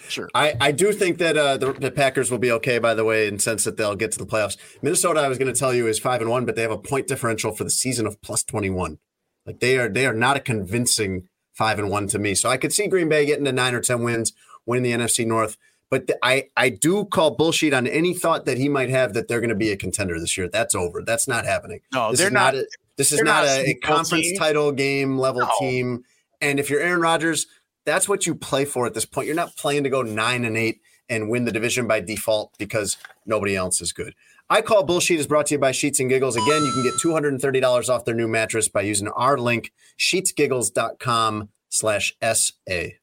Sure. I, I do think that uh, the, the, Packers will be okay, by the way, in the sense that they'll get to the playoffs. Minnesota, I was going to tell you, is five and one, but they have a point differential for the season of plus twenty one. Like they are, they are not a convincing five and one to me. So I could see Green Bay getting to nine or ten wins, winning the NFC North. But the, I I do call bullshit on any thought that he might have that they're going to be a contender this year. That's over. That's not happening. No, this they're is not. a, this is not, not a a, a Super Bowl conference team. title game level No. team. And if you're Aaron Rodgers, that's what you play for at this point. You're not playing to go nine and eight and win the division by default because nobody else is good. I call bullshit is brought to you by Sheets and Giggles. Again, you can get $230 off their new mattress by using our link, sheetsgiggles.com slash SA.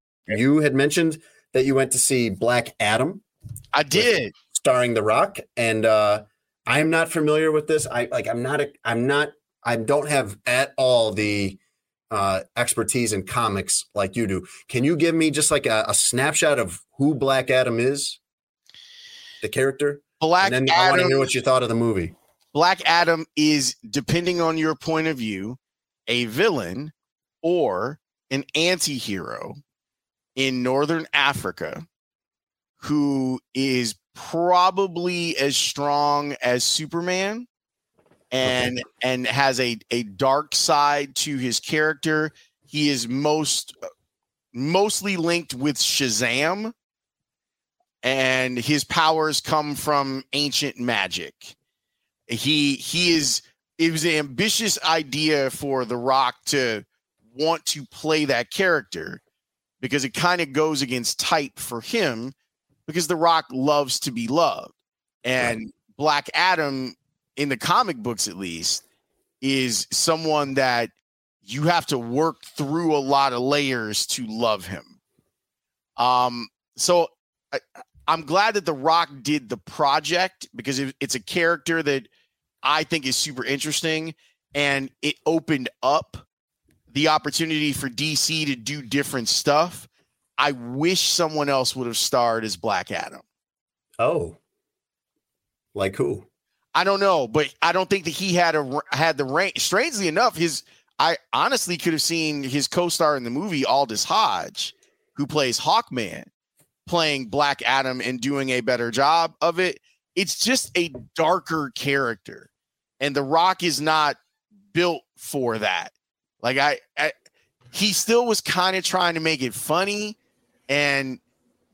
You had mentioned that you went to see Black Adam. I did. Starring The Rock. And uh I'm not familiar with this. I like I'm not a I'm not I don't have at all the uh expertise in comics like you do. Can you give me just like a, a snapshot of who Black Adam is? The character? Black Adam and then I want to Adam- hear what you thought of the movie. Black Adam is, depending on your point of view, a villain or an anti hero in Northern Africa who is probably as strong as Superman and and has a, a dark side to his character. He is most mostly linked with Shazam and his powers come from ancient magic. He he is it was an ambitious idea for the rock to want to play that character because it kind of goes against type for him because the rock loves to be loved and black adam in the comic books at least is someone that you have to work through a lot of layers to love him um so I, i'm glad that the rock did the project because it, it's a character that I think is super interesting. And it opened up the opportunity for DC to do different stuff. I wish someone else would have starred as Black Adam. Oh. Like who? I don't know, but I don't think that he had a had the range. Strangely enough, his I honestly could have seen his co-star in the movie Aldis Hodge, who plays Hawkman, playing Black Adam and doing a better job of it. It's just a darker character, and The Rock is not built for that. Like I, I he still was kind of trying to make it funny, and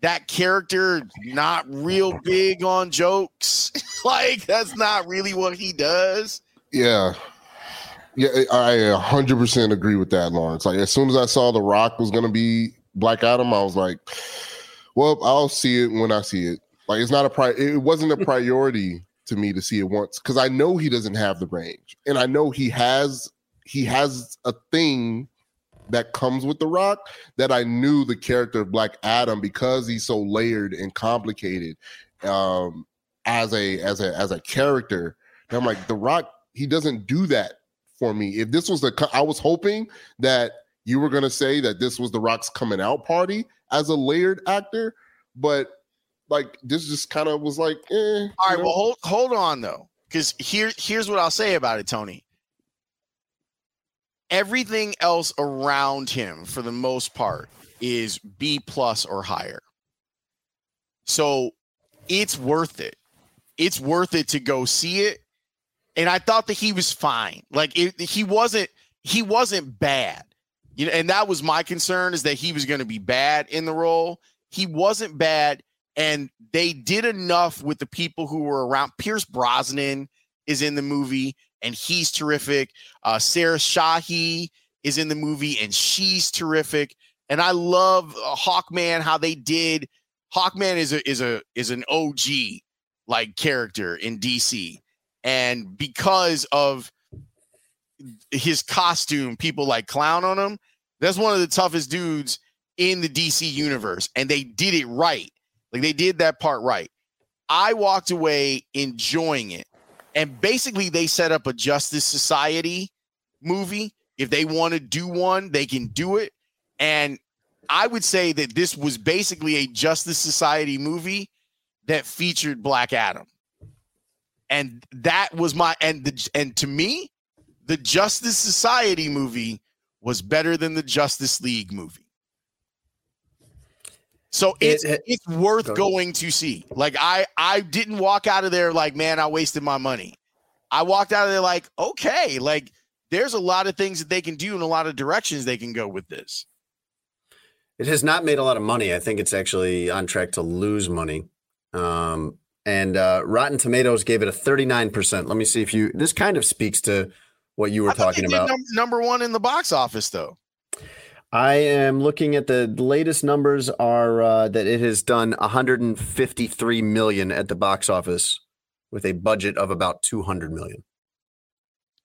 that character not real big on jokes. like that's not really what he does. Yeah. Yeah, I hundred percent agree with that, Lawrence. Like as soon as I saw The Rock was gonna be Black Adam, I was like, "Well, I'll see it when I see it." Like it's not a pri- It wasn't a priority to me to see it once because I know he doesn't have the range, and I know he has he has a thing that comes with the rock that i knew the character of black adam because he's so layered and complicated um as a as a as a character and i'm like the rock he doesn't do that for me if this was the i was hoping that you were going to say that this was the rock's coming out party as a layered actor but like this just kind of was like eh, All right, know? well hold hold on though, because here here's what I'll say about it, Tony. Everything else around him, for the most part, is B plus or higher. So it's worth it. It's worth it to go see it. And I thought that he was fine. Like it, he wasn't he wasn't bad. You know, and that was my concern is that he was going to be bad in the role. He wasn't bad and they did enough with the people who were around. Pierce Brosnan is in the movie, and he's terrific. Uh, Sarah Shahi is in the movie, and she's terrific. And I love uh, Hawkman how they did. Hawkman is a is a is an OG like character in DC, and because of his costume, people like clown on him. That's one of the toughest dudes in the DC universe, and they did it right. Like they did that part right. I walked away enjoying it. And basically, they set up a Justice Society movie. If they want to do one, they can do it. And I would say that this was basically a Justice Society movie that featured Black Adam. And that was my and the and to me, the Justice Society movie was better than the Justice League movie. So it's It- it- it's worth Go going to see. Like I I didn't walk out of there like man I wasted my money. I walked out of there like okay, like there's a lot of things that they can do and a lot of directions they can go with this. It has not made a lot of money. I think it's actually on track to lose money. Um, and uh, Rotten Tomatoes gave it a 39%. Let me see if you, this kind of speaks to what you were I thought they talking about. num- number one in the box office though. I am looking at the latest numbers are uh, that it has done 153 million at the box office with a budget of about 200 million.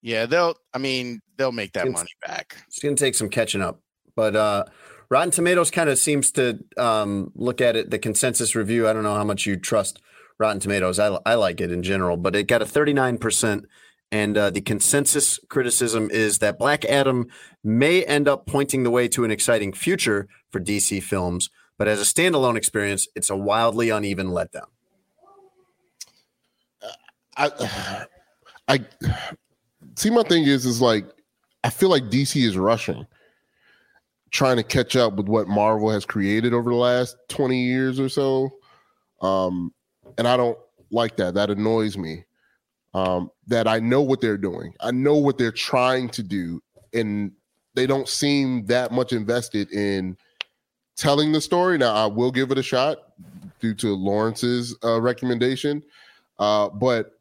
Yeah, they'll. I mean, they'll make that It's- money back. It's going to take some catching up. But uh, Rotten Tomatoes kind of seems to um, look at it, the consensus review. I don't know how much you trust Rotten Tomatoes. I, I like it in general, but it got a 39%. And uh, the consensus criticism is that Black Adam may end up pointing the way to an exciting future for DC films. But as a standalone experience, it's a wildly uneven letdown. I, I see. My thing is, is like I feel like DC is rushing, trying to catch up with what Marvel has created over the last twenty years or so, um, and I don't like that. That annoys me. Um, that I know what they're doing. I know what they're trying to do, and they don't seem that much invested in telling the story. Now, I will give it a shot due to Lawrence's uh, recommendation, uh, but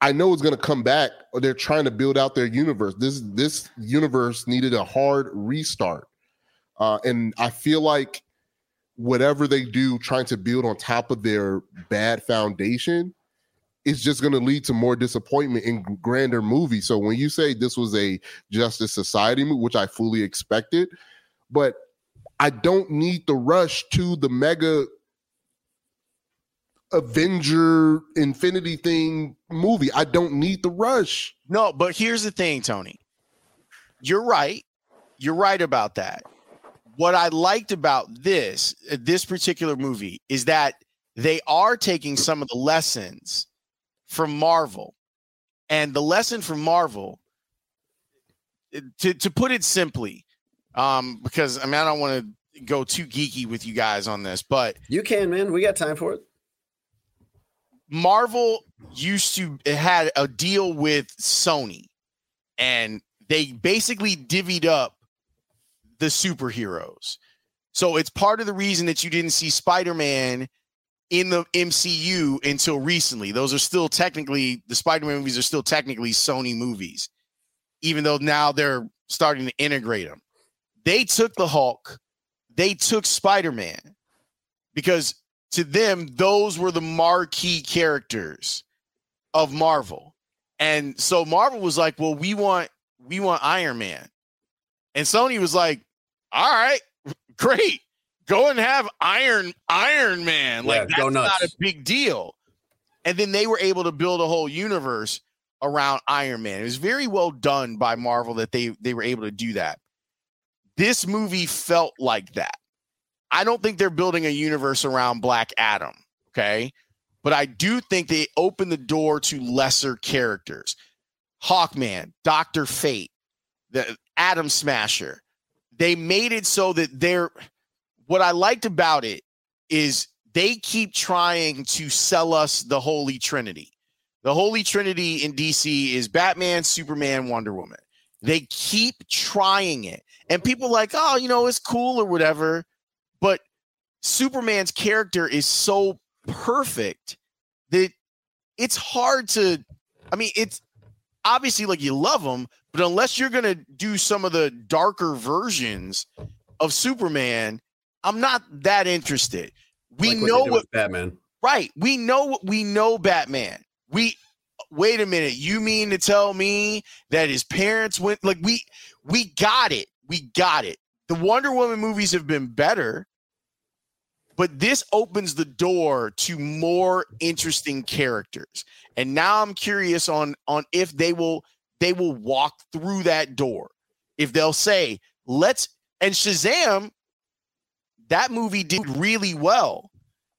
I know it's going to come back. They're trying to build out their universe. This this universe needed a hard restart, uh, and I feel like whatever they do, trying to build on top of their bad foundation, is just going to lead to more disappointment in grander movies. So when you say this was a Justice Society movie, which I fully expected, but I don't need the rush to the mega Avenger Infinity thing movie. I don't need the rush. No, but here's the thing, Tony. You're right. You're right about that. What I liked about this this particular movie is that they are taking some of the lessons from Marvel. And the lesson from Marvel to to put it simply, um because I mean I don't want to go too geeky with you guys on this, but You can, man. We got time for it. Marvel used to it had a deal with Sony, and they basically divvied up the superheroes. So it's part of the reason that you didn't see Spider-Man in the MCU until recently. Those are still technically the Spider-Man movies are still technically Sony movies, even though now they're starting to integrate them. They took the Hulk, they took Spider-Man because to them, those were the marquee characters of Marvel. And so Marvel was like, well, we want we want Iron Man. And Sony was like, "All right, great, go and have Iron Iron Man. Yeah, Like go that's not a big deal." And then they were able to build a whole universe around Iron Man. It was very well done by Marvel that they they were able to do that. This movie felt like that. I don't think they're building a universe around Black Adam, okay? But I do think they open the door to lesser characters. Hawkman, Doctor Fate, the Atom Smasher. They made it so that they're what I liked about it is they keep trying to sell us the Holy Trinity. The Holy Trinity in DC is Batman, Superman, Wonder Woman. They keep trying it. And people like, oh, you know, it's cool or whatever. But Superman's character is so perfect that it's hard to I mean, it's obviously like you love him, but unless you're gonna do some of the darker versions of Superman, I'm not that interested. We Like know did what Batman. Right. We know we know Batman. We wait a minute. You mean to tell me that his parents went like we we got it. We got it. The Wonder Woman movies have been better, but this opens the door to more interesting characters. And now I'm curious on on if they will they will walk through that door. If they'll say, "Let's" and Shazam that movie did really well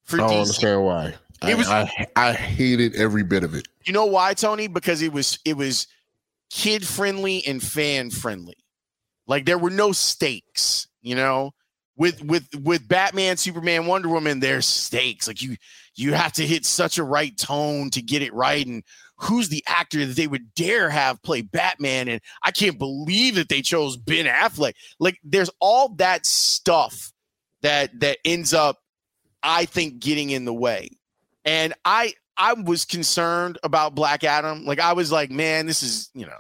for I don't DC. understand why. I, It was- I, I hated every bit of it. You know why, Tony? Because it was it was kid friendly and fan friendly. Like there were no stakes, you know. With with with Batman, Superman, Wonder Woman, there's stakes. Like you you have to hit such a right tone to get it right. And who's the actor that they would dare have play Batman? And I can't believe that they chose Ben Affleck. Like there's all that stuff that that ends up, I think, getting in the way. And I I was concerned about Black Adam. Like I was like, man, this is, you know,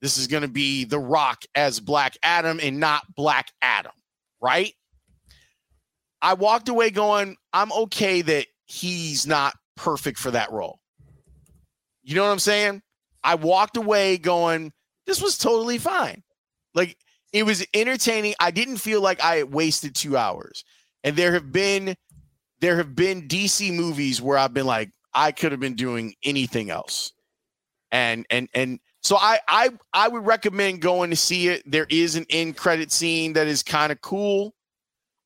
this is going to be The Rock as Black Adam and not Black Adam, right? I walked away going, I'm okay that he's not perfect for that role. You know what I'm saying? I walked away going, this was totally fine. Like it was entertaining. I didn't feel like I wasted 2 hours. And there have been there have been DC movies where I've been like, I could have been doing anything else. And and and so I I I would recommend going to see it. There is an end credit scene that is kind of cool.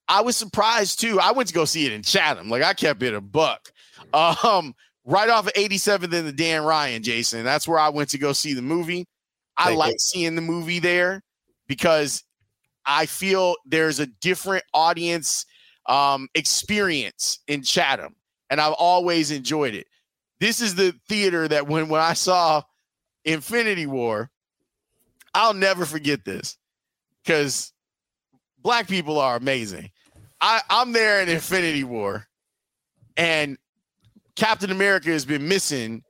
I was surprised too. I went to go see it in Chatham. Like I kept it a buck. Um, right off of 87th and the Dan Ryan, Jason. That's where I went to go see the movie. I like seeing the movie there because I feel there's a different audience um, experience in Chatham, and I've always enjoyed it. This is the theater that when when I saw Infinity War, I'll never forget this because black people are amazing. I, I'm there in Infinity War, and Captain America has been missing,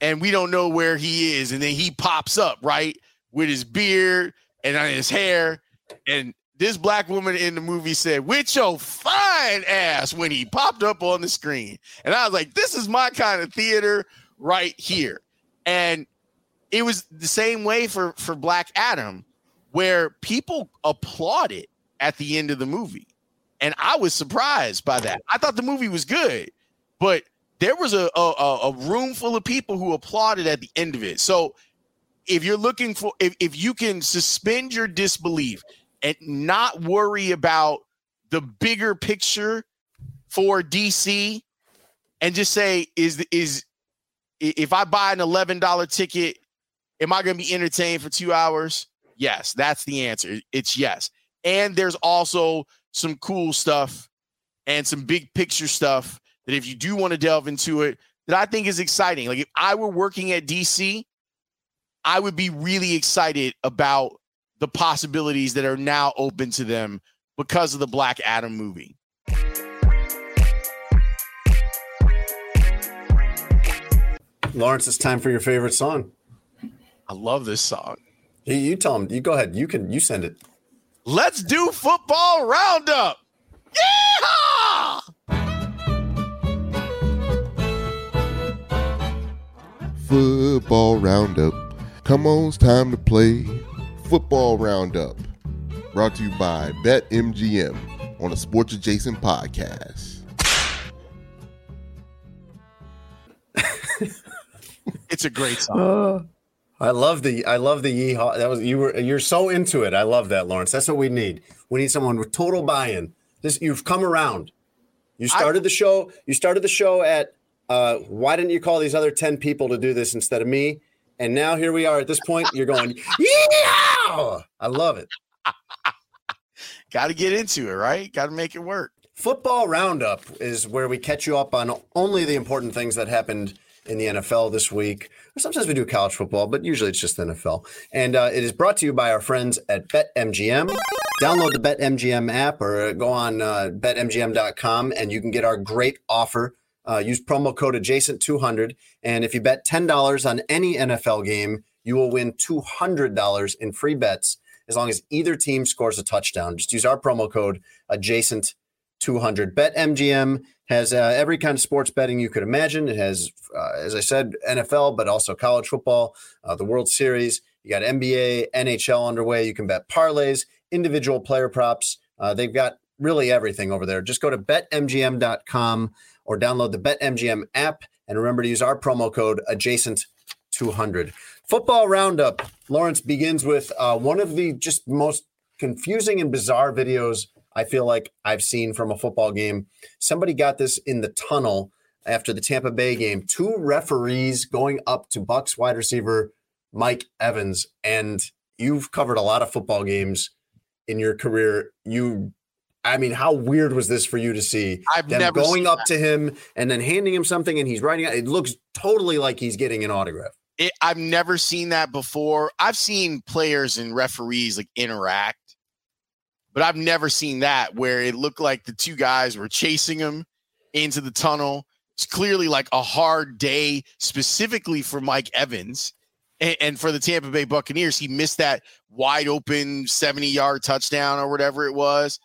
and we don't know where he is, and then he pops up right with his beard and on his hair, and this black woman in the movie said, "With your fine ass," when he popped up on the screen, and I was like, "This is my kind of theater right here," and it was the same way for for Black Adam, where people applauded at the end of the movie, and I was surprised by that. I thought the movie was good, but there was a a, a- room full of people who applauded at the end of it. So if you're looking for if, if you can suspend your disbelief and not worry about the bigger picture for DC and just say is is if I buy an $11 ticket am I going to be entertained for 2 hours? Yes, that's the answer. It's yes. And there's also some cool stuff and some big picture stuff that if you do want to delve into it that I think is exciting. Like if I were working at DC, I would be really excited about the possibilities that are now open to them because of the Black Adam movie. Lawrence, it's time for your favorite song. I love this song. You, you tell him. You go ahead. You can. You send it. Let's do football roundup. Yeehaw! Football roundup. Come on, it's time to play football roundup. brought to you by BetMGM on a sports adjacent podcast. It's a great song. Uh, I love the I love the yeehaw. That was you were you're so into it. I love that, Lawrence. That's what we need. We need someone with total buy-in. This you've come around. You started the show. You started the show at uh, why didn't you call these other 10 people to do this instead of me? And now here we are at this point. You're going, yeah! I love it. Got to get into it, right? Got to make it work. Football Roundup is where we catch you up on only the important things that happened in the NFL this week. Sometimes we do college football, but usually it's just the NFL. And uh, it is brought to you by our friends at BetMGM. Download the BetMGM app or go on uh, betmgm.com and you can get our great offer. Uh, use promo code adjacent200. And if you bet $10 on any NFL game, you will win $200 in free bets as long as either team scores a touchdown. Just use our promo code adjacent200. BetMGM has uh, every kind of sports betting you could imagine. It has, uh, as I said, NFL, but also college football, uh, the World Series. You got NBA, NHL underway. You can bet parlays, individual player props. Uh, they've got really everything over there. Just go to betmgm.com or download the BetMGM app. And remember to use our promo code adjacent200. Football Roundup, Lawrence begins with uh, one of the just most confusing and bizarre videos I feel like I've seen from a football game. Somebody got this in the tunnel after the Tampa Bay game. Two referees going up to Bucks wide receiver Mike Evans, and you've covered a lot of football games in your career. You, I mean, how weird was this for you to see? I've them never going up that. to him and then handing him something, and he's writing. It looks totally like he's getting an autograph. It, I've never seen that before. I've seen players and referees like interact, but I've never seen that where it looked like the two guys were chasing him into the tunnel. It's clearly like a hard day, specifically for Mike Evans and, and for the Tampa Bay Buccaneers. He missed that wide open 70 yard touchdown or whatever it was.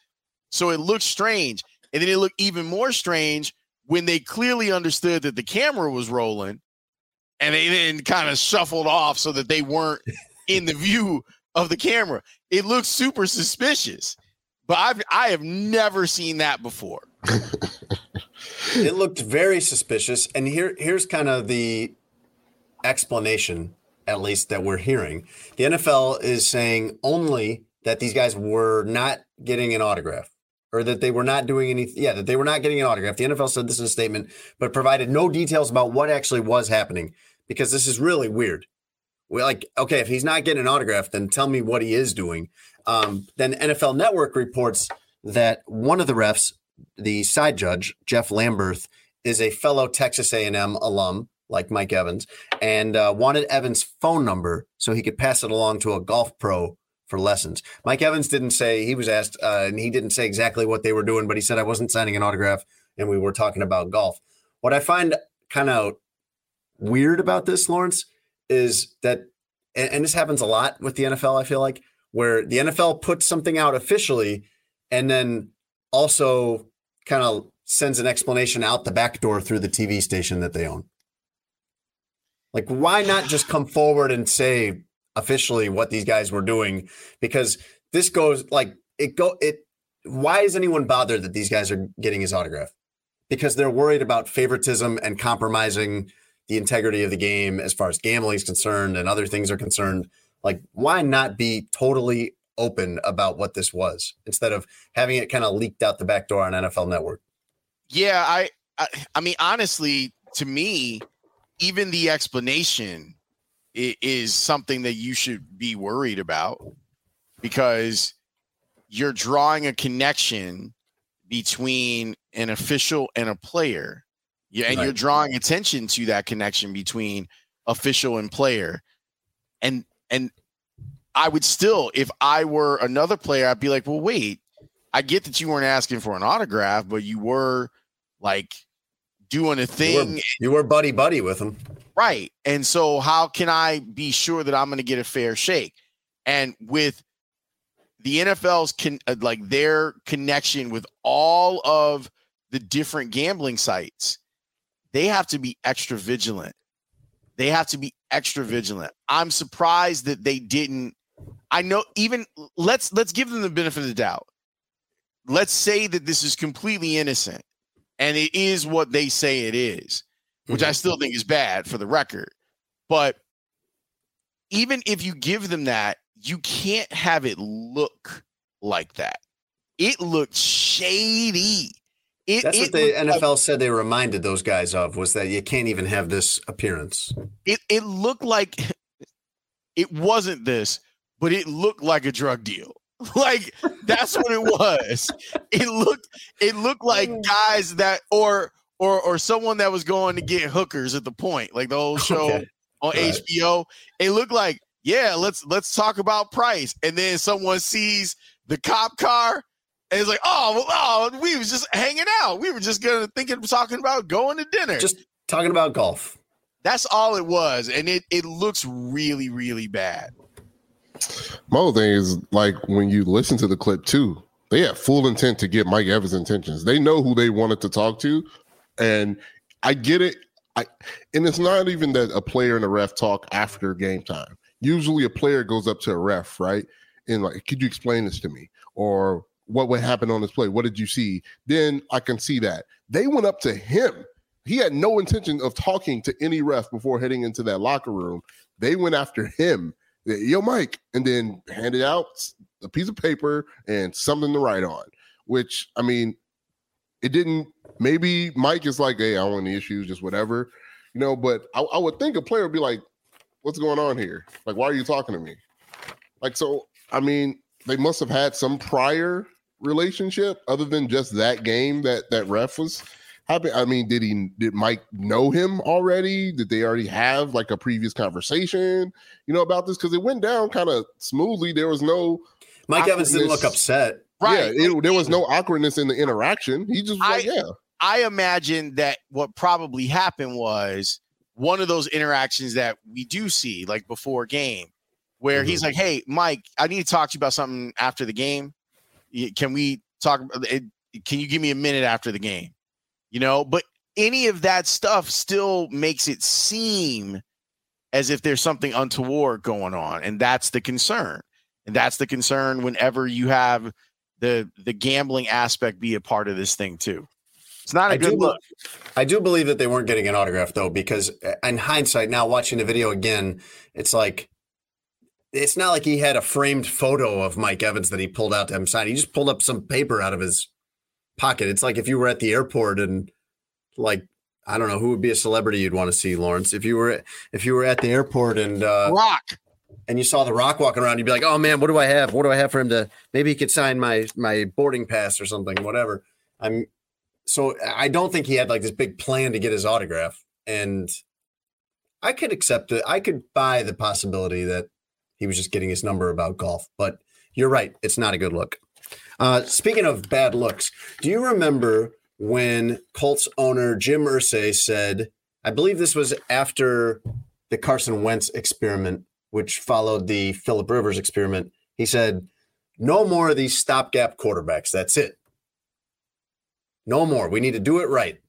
So it looked strange. And then it looked even more strange when they clearly understood that the camera was rolling and they then kind of shuffled off so that they weren't in the view of the camera. It looks super suspicious, but I've I have never seen that before. it looked very suspicious. And here, here's kind of the explanation, at least that we're hearing. The NFL is saying only that these guys were not getting an autograph or that they were not doing anything. Yeah, that they were not getting an autograph. The NFL said this in a statement, but provided no details about what actually was happening because this is really weird. We're like, okay, if he's not getting an autograph, then tell me what he is doing. Um, then NFL Network reports that one of the refs, the side judge, Jeff Lamberth, is a fellow Texas A&M alum like Mike Evans and uh, wanted Evans' phone number so he could pass it along to a golf pro for lessons. Mike Evans didn't say he was asked, uh, and he didn't say exactly what they were doing, but he said I wasn't signing an autograph, and we were talking about golf. What I find kind of weird about this, Lawrence, is that, and, and this happens a lot with the NFL. I feel like where the NFL puts something out officially, and then also kind of sends an explanation out the back door through the TV station that they own. Like, why not just come forward and say officially what these guys were doing? Because this goes like it go it. Why is anyone bothered that these guys are getting his autograph? Because they're worried about favoritism and compromising the integrity of the game as far as gambling is concerned and other things are concerned. Like, why not be totally open about what this was instead of having it kind of leaked out the back door on NFL Network? Yeah, I, I, I mean, honestly, to me, even the explanation is something that you should be worried about because you're drawing a connection between an official and a player. Yeah, and you're drawing attention to that connection between official and player. And and I would still, if I were another player, I'd be like, well, wait, I get that you weren't asking for an autograph, but you were like doing a You thing were, you were buddy buddy with him. Right. And so how can I be sure that I'm going to get a fair shake? And with the NFL's con- uh, like their connection with all of the different gambling sites, they have to be extra vigilant. They have to be extra vigilant. I'm surprised that they didn't I know even let's let's give them the benefit of the doubt. Let's say that this is completely innocent and it is what they say it is, which I mm-hmm. still think is bad for the record. But even if you give them that, you can't have it look like that. It looked shady. It, That's it what the looked like- NFL said they reminded those guys of was that you can't even have this appearance. it it looked like it wasn't this, but it looked like a drug deal. Like that's what it was. It looked it looked like mm. guys that or or or someone that was going to get hookers at the point, like the whole show Okay. on Right. HBO. It looked like, yeah, let's let's talk about price. And then someone sees the cop car and it's like, oh, well, oh, we was just hanging out. We were just gonna thinking of talking about going to dinner. Just talking about golf. That's all it was, and it it looks really really bad. My other thing is like when you listen to the clip too, they had full intent to get Mike Evans' intentions. They know who they wanted to talk to, and I get it. I and it's not even that a player and a ref talk after game time. Usually, a player goes up to a ref, right, and like, could you explain this to me, or what would happen on this play? What did you see? Then I can see that they went up to him. He had no intention of talking to any ref before heading into that locker room. They went after him yo mike and then handed out a piece of paper and something to write on which i mean it didn't maybe mike is like hey i don't want any issues just whatever you know but I, I would think a player would be like what's going on here? Like why are you talking to me? Like so i mean they must have had some prior relationship other than just that game that that ref was happy i mean did he did mike know him already? Did they already have like a previous conversation you know about this? Because it went down kind of smoothly. There was no Mike Evans didn't look upset. Right. yeah it, there was no awkwardness in the interaction. He just was like yeah I imagine that what probably happened was one of those interactions that we do see, like before game, where he's mm-hmm. like, "Hey, Mike, I need to talk to you about something after the game. Can we talk? about it? Eh, can you give me a minute after the game? You know." But any of that stuff still makes it seem as if there's something untoward going on, and that's the concern. And that's the concern whenever you have the the gambling aspect be a part of this thing too. It's not a I good do, look. I do believe that they weren't getting an autograph though, because uh, in hindsight, now watching the video again, it's like it's not like he had a framed photo of Mike Evans that he pulled out to him sign. He just pulled up some paper out of his pocket. It's like if you were at the airport and like I don't know who would be a celebrity you'd want to see, Lawrence. If you were if you were at the airport and uh, Rock. and you saw the Rock walking around, you'd be like, "Oh man, what do I have? What do I have for him to? Maybe he could sign my my boarding pass or something, whatever." I'm so I don't think he had like this big plan to get his autograph, and I could accept it. I could buy the possibility that he was just getting his number about golf, but you're right, it's not a good look. Uh, speaking of bad looks, do you remember when Colts owner Jim Irsay said, I believe this was after the Carson Wentz experiment, which followed the Philip Rivers experiment. He said, No more of these stopgap quarterbacks. That's it. No more. We need to do it right.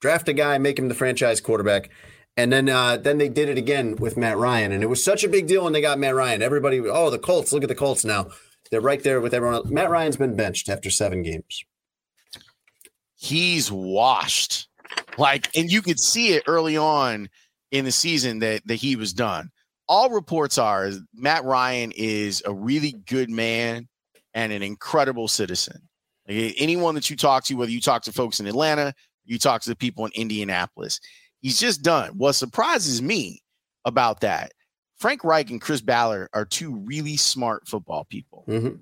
Draft a guy, make him the franchise quarterback. And then uh, then they did it again with Matt Ryan. And it was such a big deal when they got Matt Ryan. Everybody, oh, the Colts, look at the Colts now. They're right there with everyone else. Matt Ryan's been benched after seven games. He's washed. Like, and you could see it early on in the season that that he was done. All reports are Matt Ryan is a really good man and an incredible citizen. Like, anyone that you talk to, whether you talk to folks in Atlanta, you talk to the people in Indianapolis, he's just done. What surprises me about that, Frank Reich and Chris Ballard are two really smart football people. Mhm.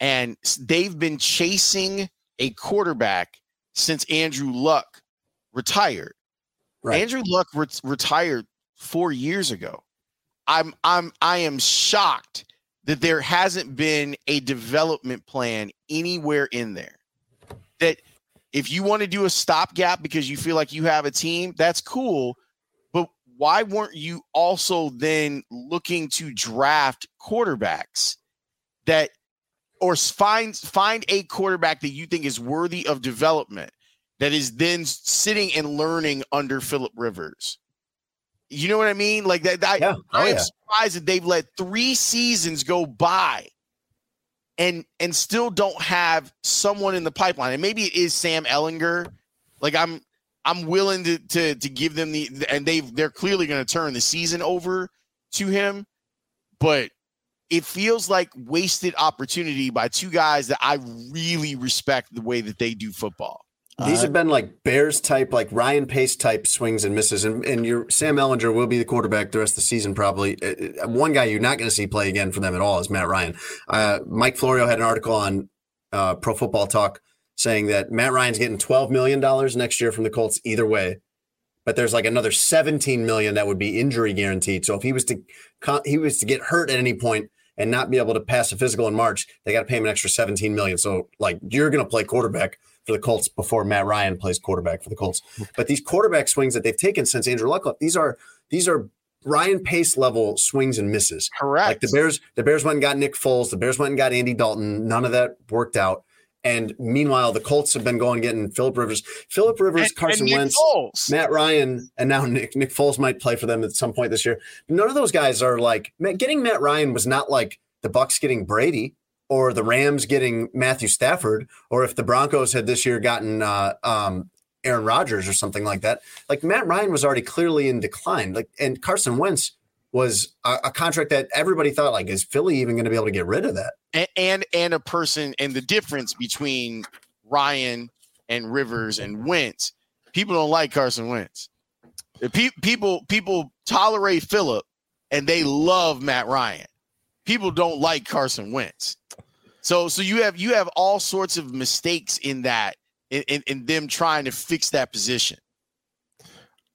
And they've been chasing a quarterback since Andrew Luck retired. Right. Andrew Luck ret- retired 4 years ago. I'm I'm I am shocked that there hasn't been a development plan anywhere in there. That if you want to do a stopgap because you feel like you have a team, that's cool. But why weren't you also then looking to draft quarterbacks that or find find a quarterback that you think is worthy of development that is then sitting and learning under Philip Rivers? You know what I mean? Like that. I, Yeah. Oh, I am yeah. surprised that they've let three seasons go by, and and still don't have someone in the pipeline. And maybe it is Sam Ehlinger. Like I'm, I'm willing to to to give them the, and they've they're clearly going to turn the season over to him, but it feels like wasted opportunity by two guys that I really respect the way that they do football. These have been like Bears type, like Ryan Pace type swings and misses, and and your Sam Ehlinger will be the quarterback the rest of the season probably. Uh, uh, One guy you're not going to see play again for them at all is Matt Ryan. Uh, Mike Florio had an article on uh, Pro Football Talk saying that Matt Ryan's getting 12 million dollars next year from the Colts either way, but there's like another 17 million that would be injury guaranteed. So if he was to he was to get hurt at any point and not be able to pass a physical in March, they got to pay him an extra 17 million. So like you're going to play quarterback for the Colts before Matt Ryan plays quarterback for the Colts. But these quarterback swings that they've taken since Andrew Luck left, these are these are Ryan Pace level swings and misses. Correct. Like the Bears, the Bears went and got Nick Foles, the Bears went and got Andy Dalton. None of that worked out. And meanwhile, the Colts have been going getting Philip Rivers, Philip Rivers, And- Carson and Wentz, Foles. Matt Ryan, and now Nick Nick Foles might play for them at some point this year. None of those guys are like getting Matt Ryan was not like the Bucks getting Brady or the Rams getting Matthew Stafford, or if the Broncos had this year gotten uh, um, Aaron Rodgers or something like that. Like Matt Ryan was already clearly in decline. Like and Carson Wentz was a, a contract that everybody thought like is Philly even going to be able to get rid of that? and, and and a person and the difference between Ryan and Rivers and Wentz. People don't like Carson Wentz. Pe- people people tolerate Philip and they love Matt Ryan. People don't like Carson Wentz. So so you have you have all sorts of mistakes in that in, in, in them trying to fix that position.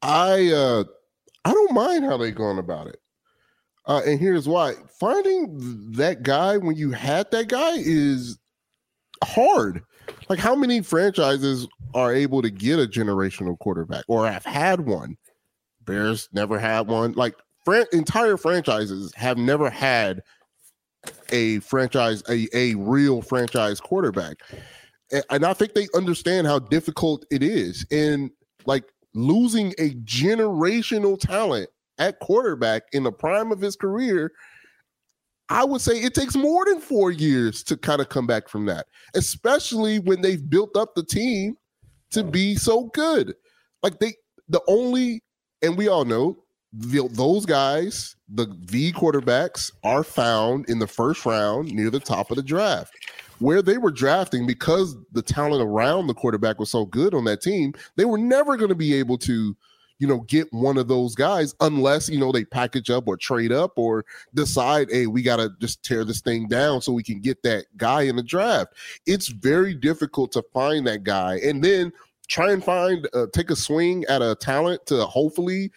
I uh I don't mind how they gone about it. Uh, and here's why: finding that guy when you had that guy is hard. Like, how many franchises are able to get a generational quarterback or have had one? Bears never had one. Like, entire franchises have never had a franchise, a, a real franchise quarterback. And I think they understand how difficult it is. And like losing a generational talent at quarterback in the prime of his career, I would say it takes more than four years to kind of come back from that, especially when they've built up the team to be so good. Like they, the only, and we all know those guys, the V quarterbacks, are found in the first round near the top of the draft. Where they were drafting because the talent around the quarterback was so good on that team, they were never going to be able to you know, get one of those guys unless, you know, they package up or trade up or decide, hey, we got to just tear this thing down so we can get that guy in the draft. It's very difficult to find that guy and then try and find, uh, take a swing at a talent to hopefully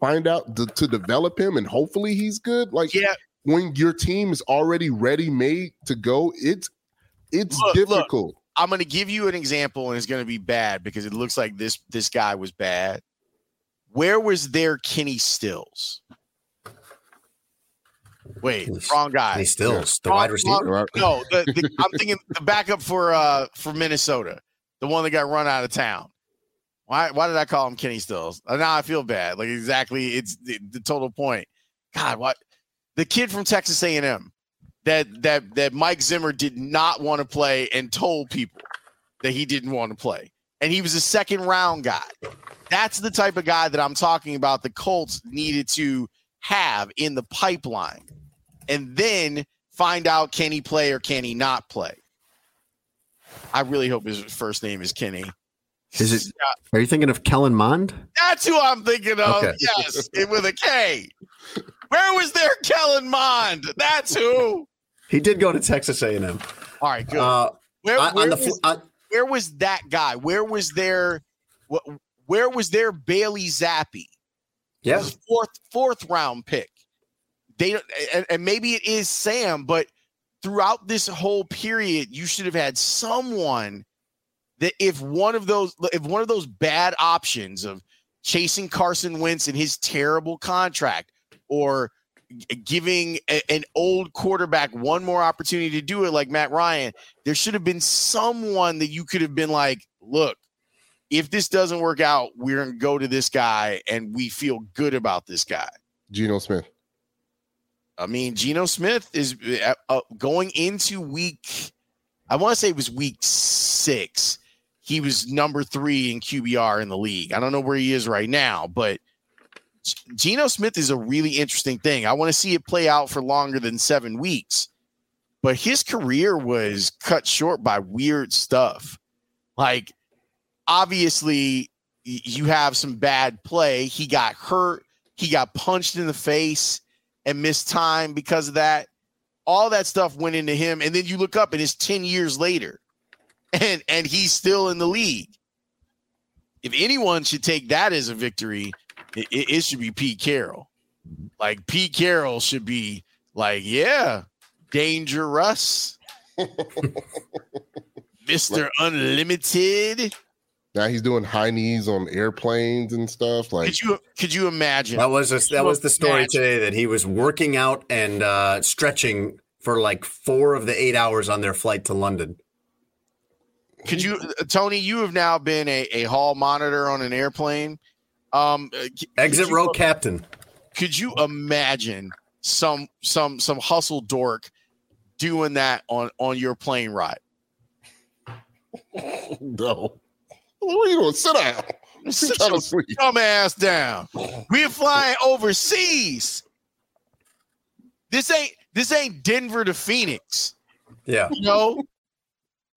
find out to, to develop him and hopefully he's good. Like, Yeah. when your team is already ready made to go, it's, it's Look, look. difficult. I'm going to give you an example, and it's going to be bad because it looks like this this guy was bad. Where was their Kenny Stills? Wait, wrong guy. Kenny Stills, the Wrong- wide receiver? wrong- No, the, the, I'm thinking the backup for uh for Minnesota, the one that got run out of town. Why why did I call him Kenny Stills? Uh, Now I feel bad. Like exactly, it's the, the total point. God, what the kid from Texas A&M that that that Mike Zimmer did not want to play and told people that he didn't want to play, and he was a second round guy. That's the type of guy that I'm talking about. The Colts needed to have in the pipeline, and then find out can he play or can he not play. I really hope his first name is Kenny. Is it? Are you thinking of Kellen Mond? That's who I'm thinking of. Okay. Yes, it- with a K. Where was there Kellen Mond? That's who. He did go to Texas A&M. All right, good. Uh, where, on- on where the was, on- where was that guy? Where was there? what? Where was there Bailey Zappe? Yeah. Fourth fourth round pick. They don't- and, and maybe it is Sam, but throughout this whole period, you should have had someone that if one of those if one of those bad options of chasing Carson Wentz and his terrible contract or giving a- an old quarterback one more opportunity to do it like Matt Ryan, there should have been someone that you could have been like, look, if this doesn't work out, we're gonna go to this guy and we feel good about this guy. Geno Smith. I mean, Geno Smith is uh, uh, going into week. I want to say it was week six. He was number three in QBR in the league. I don't know where he is right now, but Geno Smith is a really interesting thing. I want to see it play out for longer than seven weeks. But his career was cut short by weird stuff. Like, obviously, you have some bad play. He got hurt. He got punched in the face and missed time because of that. All that stuff went into him. And then you look up and it's 10 years later and, and he's still in the league. If anyone should take that as a victory, it, it should be Pete Carroll. Like Pete Carroll should be like, yeah, dangerous. Mr. Unlimited. Now he's doing high knees on airplanes and stuff. Like, could you could you imagine? That was a, that was the story imagine? today that he was working out and uh, stretching for like four of the eight hours on their flight to London. Could you, uh, Tony? You have now been a, a hall monitor on an airplane. Um, uh, Exit row captain. Could you imagine some some some hustle dork doing that on on your plane ride? no. What are you doing? Sit down. Sit your dumb ass down. We're flying overseas. This ain't this ain't Denver to Phoenix. Yeah. You know,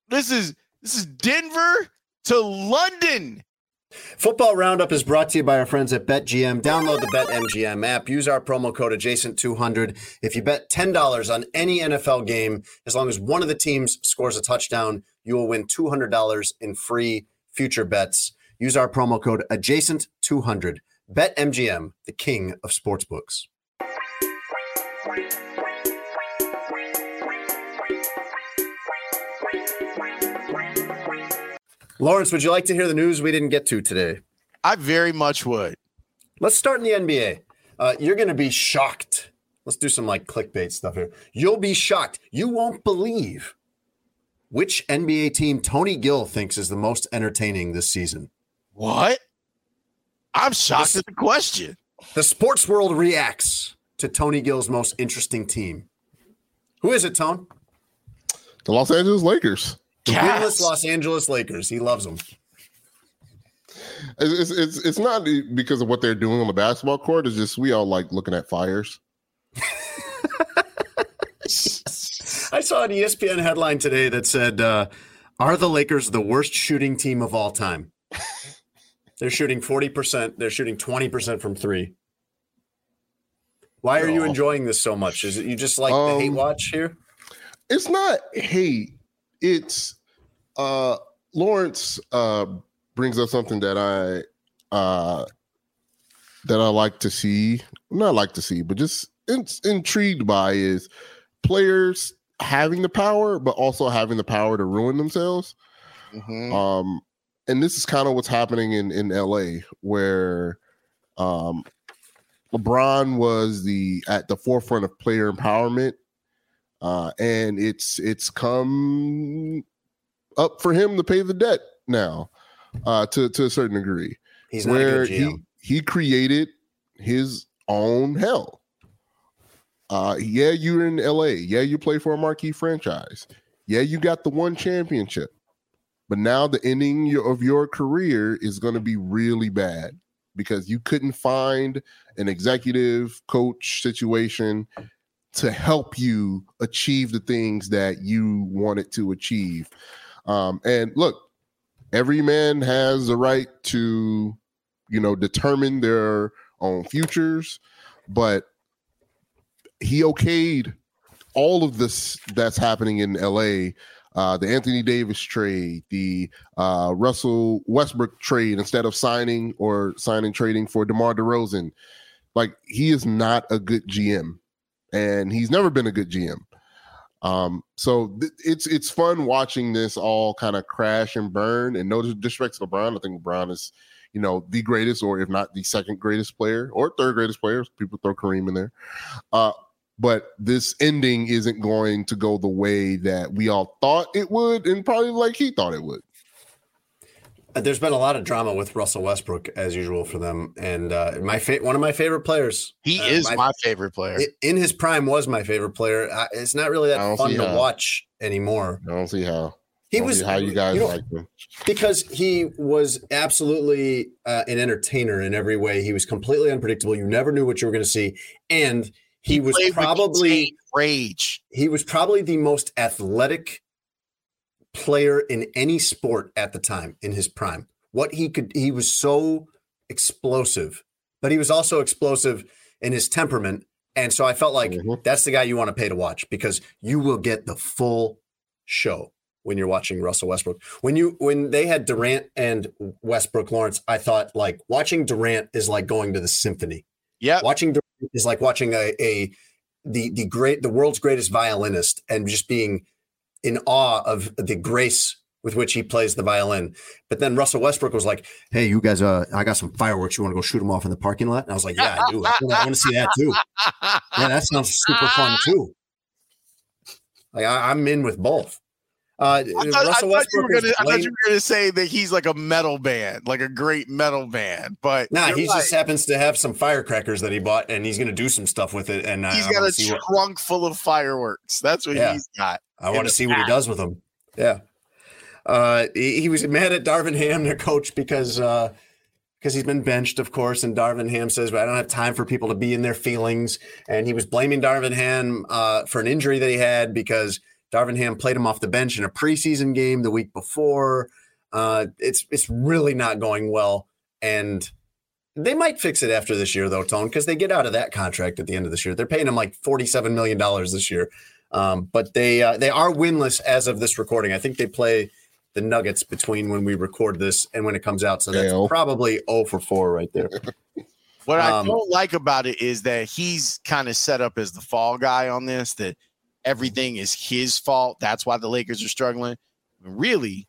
this is this is Denver to London. Football Roundup is brought to you by our friends at BetMGM. Download the BetMGM app. Use our promo code adjacent200. If you bet $10 on any NFL game, as long as one of the teams scores a touchdown, you will win $200 in free future bets. Use our promo code adjacent200. BetMGM, the king of sportsbooks. Lawrence, would you like to hear the news we didn't get to today? I very much would. Let's start in the NBA. Uh, you're going to be shocked. Let's do some like clickbait stuff here. You'll be shocked. You won't believe which NBA team Tony Gill thinks is the most entertaining this season. What? I'm shocked this, at the question. The sports world reacts to Tony Gill's most interesting team. Who is it, Tone? The Los Angeles Lakers. The winless Los Angeles Lakers. He loves them. It's, it's it's not because of what they're doing on the basketball court. It's just we all like looking at fires. I saw an ESPN headline today that said, uh, "Are the Lakers the worst shooting team of all time?" They're shooting forty percent. They're shooting twenty percent from three. Why are you enjoying this so much? Is it you just like um, the hate watch here? It's not hate. It's uh, Lawrence uh, brings up something that I uh, that I like to see. Not like to see, but just in, intrigued by is players having the power, but also having the power to ruin themselves. Mm-hmm. Um, and this is kind of what's happening in in LA, where um, LeBron was the at the forefront of player empowerment, uh, and it's it's come up for him to pay the debt now, uh, to to a certain degree. He's where he he created his own hell. Uh, yeah, you're in LA. Yeah, you play for a marquee franchise. Yeah, you got the one championship. But now the ending of your career is going to be really bad because you couldn't find an executive coach situation to help you achieve the things that you wanted to achieve. Um, and look, every man has the right to, you know, determine their own futures, but he okayed all of this that's happening in LA. Uh, the Anthony Davis trade, the uh, Russell Westbrook trade, instead of signing or signing trading for DeMar DeRozan, like he is not a good GM, and he's never been a good GM. Um, so th- it's it's fun watching this all kind of crash and burn. And no disrespect to LeBron, I think LeBron is, you know, the greatest, or if not the second greatest player, or third greatest player. People throw Kareem in there. Uh, but this ending isn't going to go the way that we all thought it would, and probably like he thought it would. There's been a lot of drama with Russell Westbrook as usual for them, and uh, my fa- one of my favorite players. He uh, is my, favorite player. in his prime was my favorite player. Uh, it's not really that fun to how. watch anymore I don't see how. He was- how you guys you know- like him. because he was absolutely uh, an entertainer in every way. He was completely unpredictable. You never knew what you were going to see, and he, was probably rage. he was probably the most athletic player in any sport at the time in his prime. What he could, he was so explosive, but he was also explosive in his temperament. And so I felt like Mhm. that's the guy you want to pay to watch because you will get the full show when you're watching Russell Westbrook. When you when they had Durant and Westbrook Lawrence, I thought like watching Durant is like going to the symphony. Yep. Watching Durant is like watching a, a the the great the world's greatest violinist and just being in awe of the grace with which he plays the violin. But then Russell Westbrook was like, "Hey, you guys, uh, I got some fireworks. You want to go shoot them off in the parking lot?" And I was like, "Yeah, I do. I want to see that too. Yeah, that sounds super fun too. Like I, I'm in with both." Uh, I thought, I thought you were gonna, I thought you were gonna say that he's like a metal band, like a great metal band. But Nah, he right. just happens to have some firecrackers that he bought, and he's going to do some stuff with it. And he's I, got a see what- trunk full of fireworks. That's what Yeah. he's got. I want to see what he does with them. Yeah. Uh, he, he was mad at Darvin Ham, their coach, because uh, because he's been benched, of course. And Darvin Ham says, "But "I don't have time for people to be in their feelings." And he was blaming Darvin Ham uh, for an injury that he had because Darvin Ham played him off the bench in a preseason game the week before. Uh, it's it's really not going well, and they might fix it after this year, though, Tone, because they get out of that contract at the end of this year. They're paying him like forty-seven million dollars this year, um, but they uh, they are winless as of this recording. I think they play the Nuggets between when we record this and when it comes out, so that's Damn. probably zero for four right there. What I Um, don't like about it is that he's kind of set up as the fall guy on this, that everything is his fault. That's why the Lakers are struggling. Really,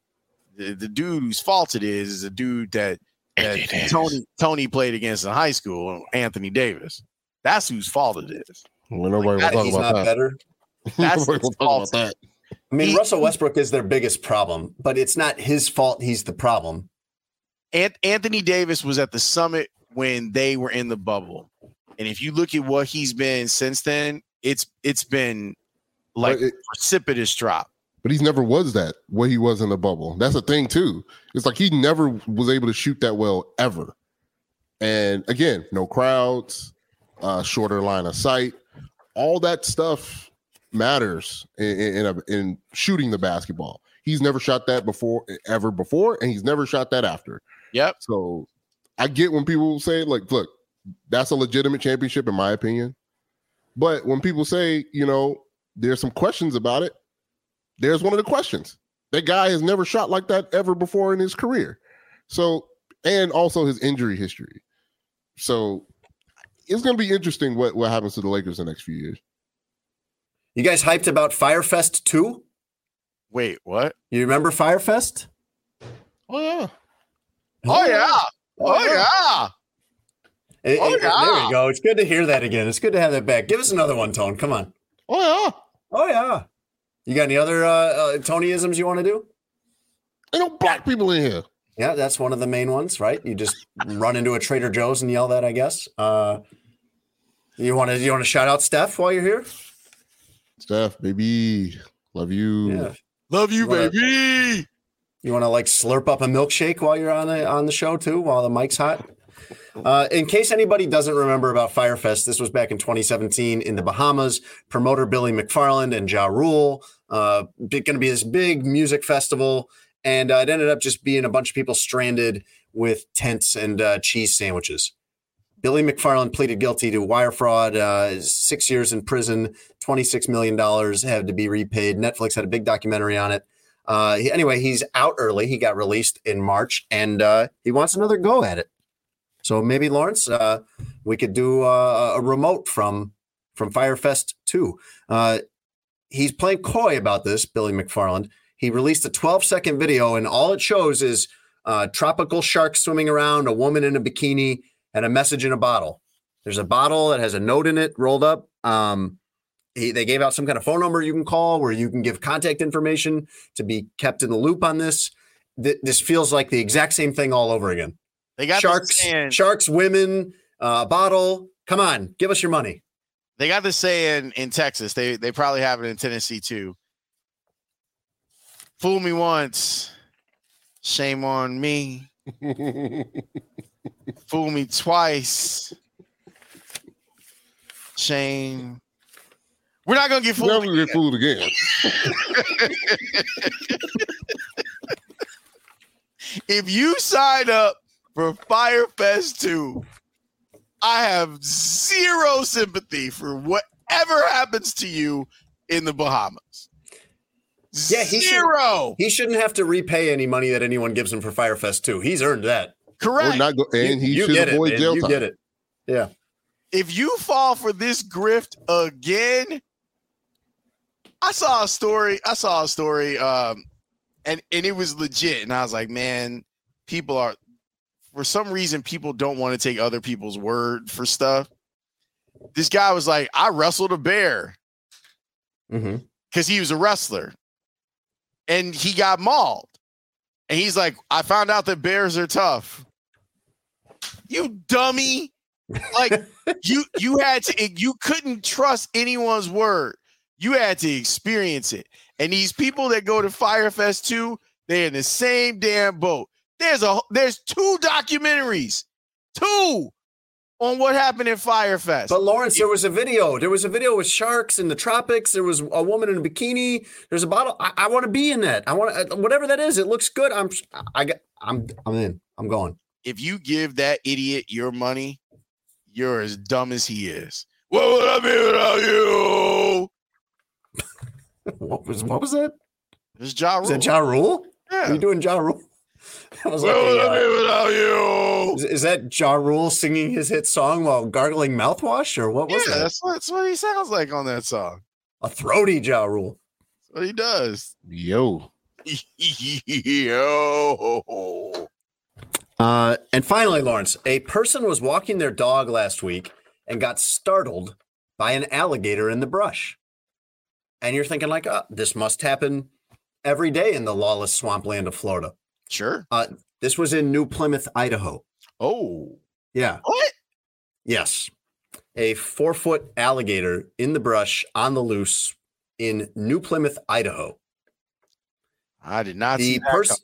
the, the dude whose fault it is is a dude that, that Tony Tony played against in high school, Anthony Davis. That's whose fault it is. Well, nobody That- will talk about that. better. That's Nobody will his talk fault. about that. I mean, He- Russell Westbrook is their biggest problem, but it's not his fault. He's the problem. Ant- Anthony Davis was at the summit when they were in the bubble, and if you look at what he's been since then, it's it's been like it- precipitous drop. But he's never was that what he was in the bubble. That's the thing too. It's like he never was able to shoot that well ever. And again, no crowds, uh, shorter line of sight, all that stuff matters in in, in, a, in shooting the basketball. He's never shot that before ever before, and he's never shot that after. Yep. So I get when people say like, look, that's a legitimate championship in my opinion. But when people say, you know, there's some questions about it, there's one of the questions. That guy has never shot like that ever before in his career. So, and also his injury history. So, it's going to be interesting what what happens to the Lakers the next few years. You guys hyped about Fyre Fest 2? Wait, what? You remember Fyre Fest? Oh yeah. Oh, oh yeah. Oh, oh yeah. It- Oh, it- There we go. It's good to hear that again. It's good to have that back. Give us another one, Tone. Come on. Oh yeah. Oh, yeah. You got any other uh, uh, Tonyisms you want to do? Ain't no black people in here. Yeah, that's one of the main ones, right? You just run into a Trader Joe's and yell that, I guess. Uh, you want to you want to shout out Steph while you're here? Steph, baby, love you. Yeah. Love you, You wanna- baby. You want to like slurp up a milkshake while you're on the on the show too, while the mic's hot. Uh, in case anybody doesn't remember about Fyre Fest, this was back in 2017 in the Bahamas. Promoter Billy McFarland and Ja Rule. Uh, going to be this big music festival, and uh, it ended up just being a bunch of people stranded with tents and uh, cheese sandwiches. Billy McFarland pleaded guilty to wire fraud, uh, six years in prison, $26 million had to be repaid. Netflix had a big documentary on it. Uh, anyway, he's out early. He got released in March and uh, he wants another go at it. So maybe, Lawrence, uh, we could do uh, a remote from from Fyre Fest 2. Uh, he's playing coy about this, Billy McFarland. He released a 12 second video, and all it shows is uh, tropical sharks swimming around, a woman in a bikini, and a message in a bottle. There's a bottle that has a note in it rolled up. Um, he, they gave out some kind of phone number you can call where you can give contact information to be kept in the loop on this. th- this feels like the exact same thing all over again. They got sharks, this sharks, women, uh, bottle. Come on, give us your money. they got this saying in Texas. They they probably have it in Tennessee too. Fool me once, shame on me. Fool me twice, shame. We're not gonna get fooled. Never get fooled again. if you sign up for Fyre Fest 2, I have zero sympathy for whatever happens to you in the Bahamas. Yeah, he should- zero. He shouldn't have to repay any money that anyone gives him for Fyre Fest too. He's earned that. Correct. Or not go, and he you should get avoid it, man. jail You time. get it. Yeah. if you fall for this grift again, I saw a story. I saw a story, um, and and it was legit. And I was like, man, people are for some reason people don't want to take other people's word for stuff. This guy was like, I wrestled a bear Mm-hmm. because he was a wrestler, and he got mauled. And he's like, I found out that bears are tough. You dummy. Like you you had to you couldn't trust anyone's word. You had to experience it. And these people that go to Fyre Fest 2, they're in the same damn boat. There's a there's two documentaries. Two on what happened at Fyre Fest. But Lawrence, there was a video. There was a video with sharks in the tropics. There was a woman in a bikini. There's a bottle. I, I want to be in that. I want to whatever that is. It looks good. I'm I got I'm I'm in. I'm going. if you give that idiot your money, you're as dumb as he is. What would I be without you? What was what was that? Ja Was Rule. that Ja Rule? Yeah. Are you doing Ja Rule? That was like What would a, I be uh, without you? is, is that Ja Rule singing his hit song while gargling mouthwash, or what was yeah, that? that's what, that's what he sounds like on that song. A throaty Ja Rule. That's what he does. Yo. Yo. Uh, and finally, Lawrence, a person was walking their dog last week and got startled by an alligator in the brush. And you're thinking, like, oh, this must happen every day in the lawless swampland of Florida. Sure. Uh, this was in New Plymouth, Idaho. Oh. Yeah. What? Yes. A four foot alligator in the brush on the loose in New Plymouth, Idaho. I did not see The that person.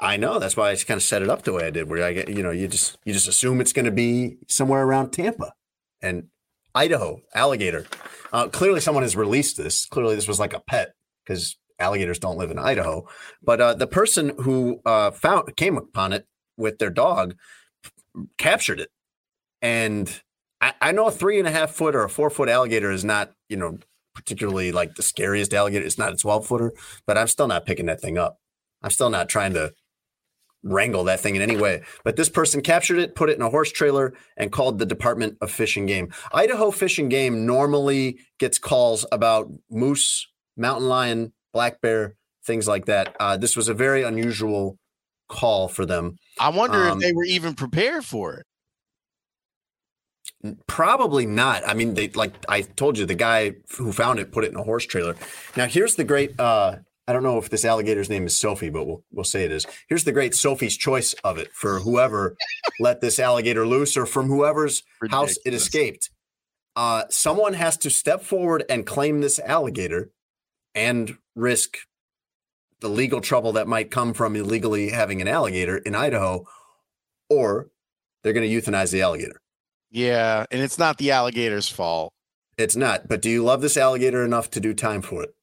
I know that's why I just kind of set it up the way I did, where I get, you know, you just you just assume it's going to be somewhere around Tampa and Idaho alligator. Uh, clearly, someone has released this. Clearly, this was like a pet because alligators don't live in Idaho. But uh, the person who uh, found came upon it with their dog captured it, and I, I know a three and a half foot or a four foot alligator is not, you know, particularly like the scariest alligator. It's not a twelve footer, but I'm still not picking that thing up. I'm still not trying to wrangle that thing in any way. But this person captured it, put it in a horse trailer, and called the Department of Fish and Game. Idaho Fish and Game normally gets calls about moose, mountain lion, black bear, things like that. Uh, this was a very unusual call for them. I wonder Um, if they were even prepared for it. Probably not. I mean, they like I told you, the guy who found it put it in a horse trailer. Now, here's the great. uh I don't know if this alligator's name is Sophie, but we'll we'll say it is. Here's the great Sophie's choice of it for whoever let this alligator loose, or from whoever's house it escaped. Uh, someone has to step forward and claim this alligator, and risk the legal trouble that might come from illegally having an alligator in Idaho, or they're going to euthanize the alligator. Yeah, and it's not the alligator's fault. It's not. But do you love this alligator enough to do time for it?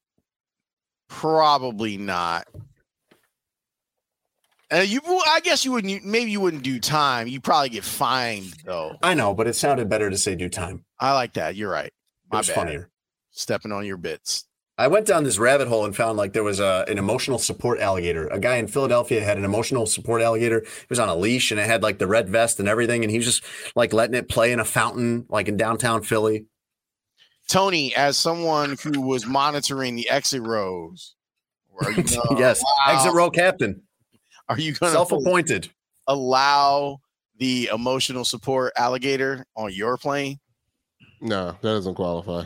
Probably not. Uh, you, I guess you wouldn't. Maybe you wouldn't do time. You probably get fined though. I know, but it sounded better to say do time. I like that. You're right. It was bad. funnier. Stepping on your bits. I went down this rabbit hole and found like there was a, an emotional support alligator. A guy in Philadelphia had an emotional support alligator. He was on a leash and it had like the red vest and everything. And he was just like letting it play in a fountain, like in downtown Philly. Tony, as someone who was monitoring the exit rows, are you gonna yes. allow- Exit row captain, Are you going self appointed allow the emotional support alligator on your plane? No, that doesn't qualify.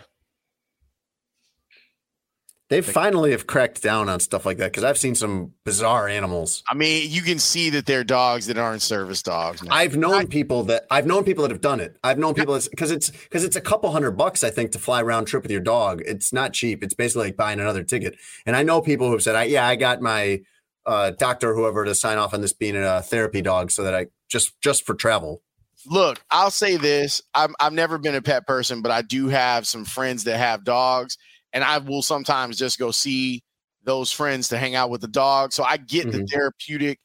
They finally have cracked down on stuff like that because I've seen some bizarre animals. I mean, you can see that they're dogs that aren't service dogs. now. I've known people that I've known people that have done it. I've known people because it's because it's a couple hundred bucks I think to fly round trip with your dog. It's not cheap. It's basically like buying another ticket. And I know people who've said, I, "Yeah, I got my uh, doctor, whoever, to sign off on this being a therapy dog, so that I just just for travel." Look, I'll say this: I'm, I've never been a pet person, but I do have some friends that have dogs, and I will sometimes just go see those friends to hang out with the dog. So I get the Mhm. therapeutic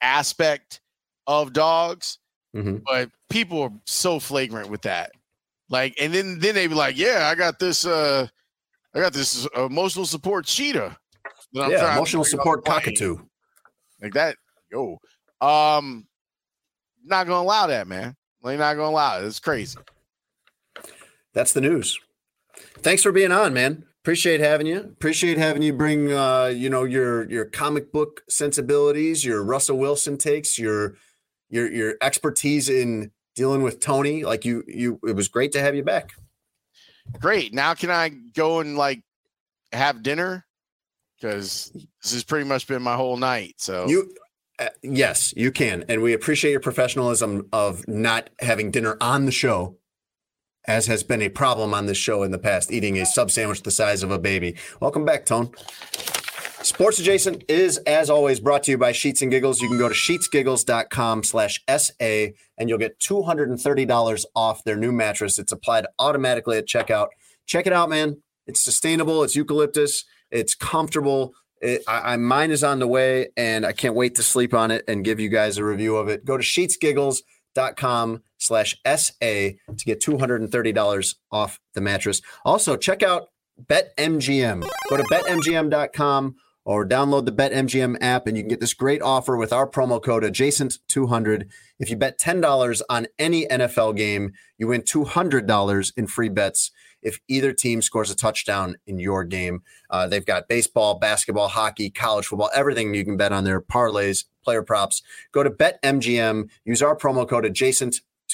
aspect of dogs, Mhm. but people are so flagrant with that. Like, and then then they be like, "Yeah, I got this. uh I got this emotional support cheetah." that I'm yeah, trying emotional support cockatoo. like that. Yo, um, not gonna allow that, man. Like, not gonna allow it. It's crazy. That's the news. Thanks for being on, man. Appreciate having you. Appreciate having you bring uh, you know, your your comic book sensibilities, your Russell Wilson takes, your your your expertise in dealing with Tony. Like you you it was great to have you back. Great. Now can I go and like have dinner? Because this has pretty much been my whole night. So You uh, yes, you can. And we appreciate your professionalism of not having dinner on the show. As has been a problem on this show in the past, eating a sub sandwich the size of a baby. Welcome back, Tone. Sports Adjacent is, as always, brought to you by Sheets and Giggles. You can go to sheetsgiggles.com slash SA and you'll get $230 off their new mattress. It's applied automatically at checkout. Check it out, man. It's sustainable. It's eucalyptus. It's comfortable. It, I, I, mine is on the way and I can't wait to sleep on it and give you guys a review of it. Go to sheetsgiggles.com slash SA to get $230 off the mattress. Also, check out BetMGM. Go to betmgm.com or download the BetMGM app and you can get this great offer with our promo code adjacent200. If you bet $10 on any NFL game, you win $200 in free bets if either team scores a touchdown in your game. Uh, they've got baseball, basketball, hockey, college football, everything you can bet on their parlays, player props. Go to BetMGM, use our promo code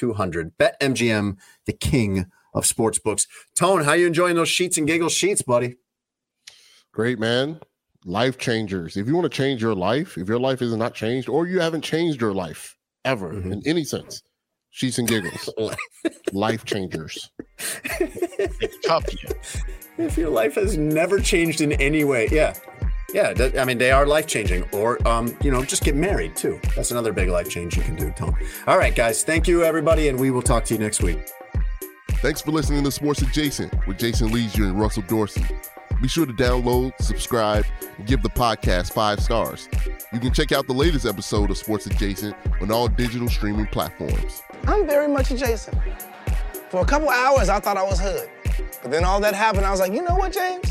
adjacent200. BetMGM, the king of sports books. Tone, how you enjoying those sheets and giggles sheets, buddy? Great, man. Life changers. If you want to change your life, if your life is not changed, or you haven't changed your life ever Mm-hmm. in any sense, sheets and giggles, life changers. Cup you. If your life has never changed in any way, yeah. Yeah, I mean they are life changing, or um, you know, just get married too. That's another big life change you can do, Tom. All right, guys, thank you everybody, and we will talk to you next week. Thanks for listening to Sports Adjacent with Jason Lieser and Russell Dorsey. Be sure to download, subscribe, and give the podcast five stars. You can check out the latest episode of Sports Adjacent on all digital streaming platforms. I'm very much adjacent. For a couple hours, I thought I was hood. But then all that happened, I was like, you know what, James?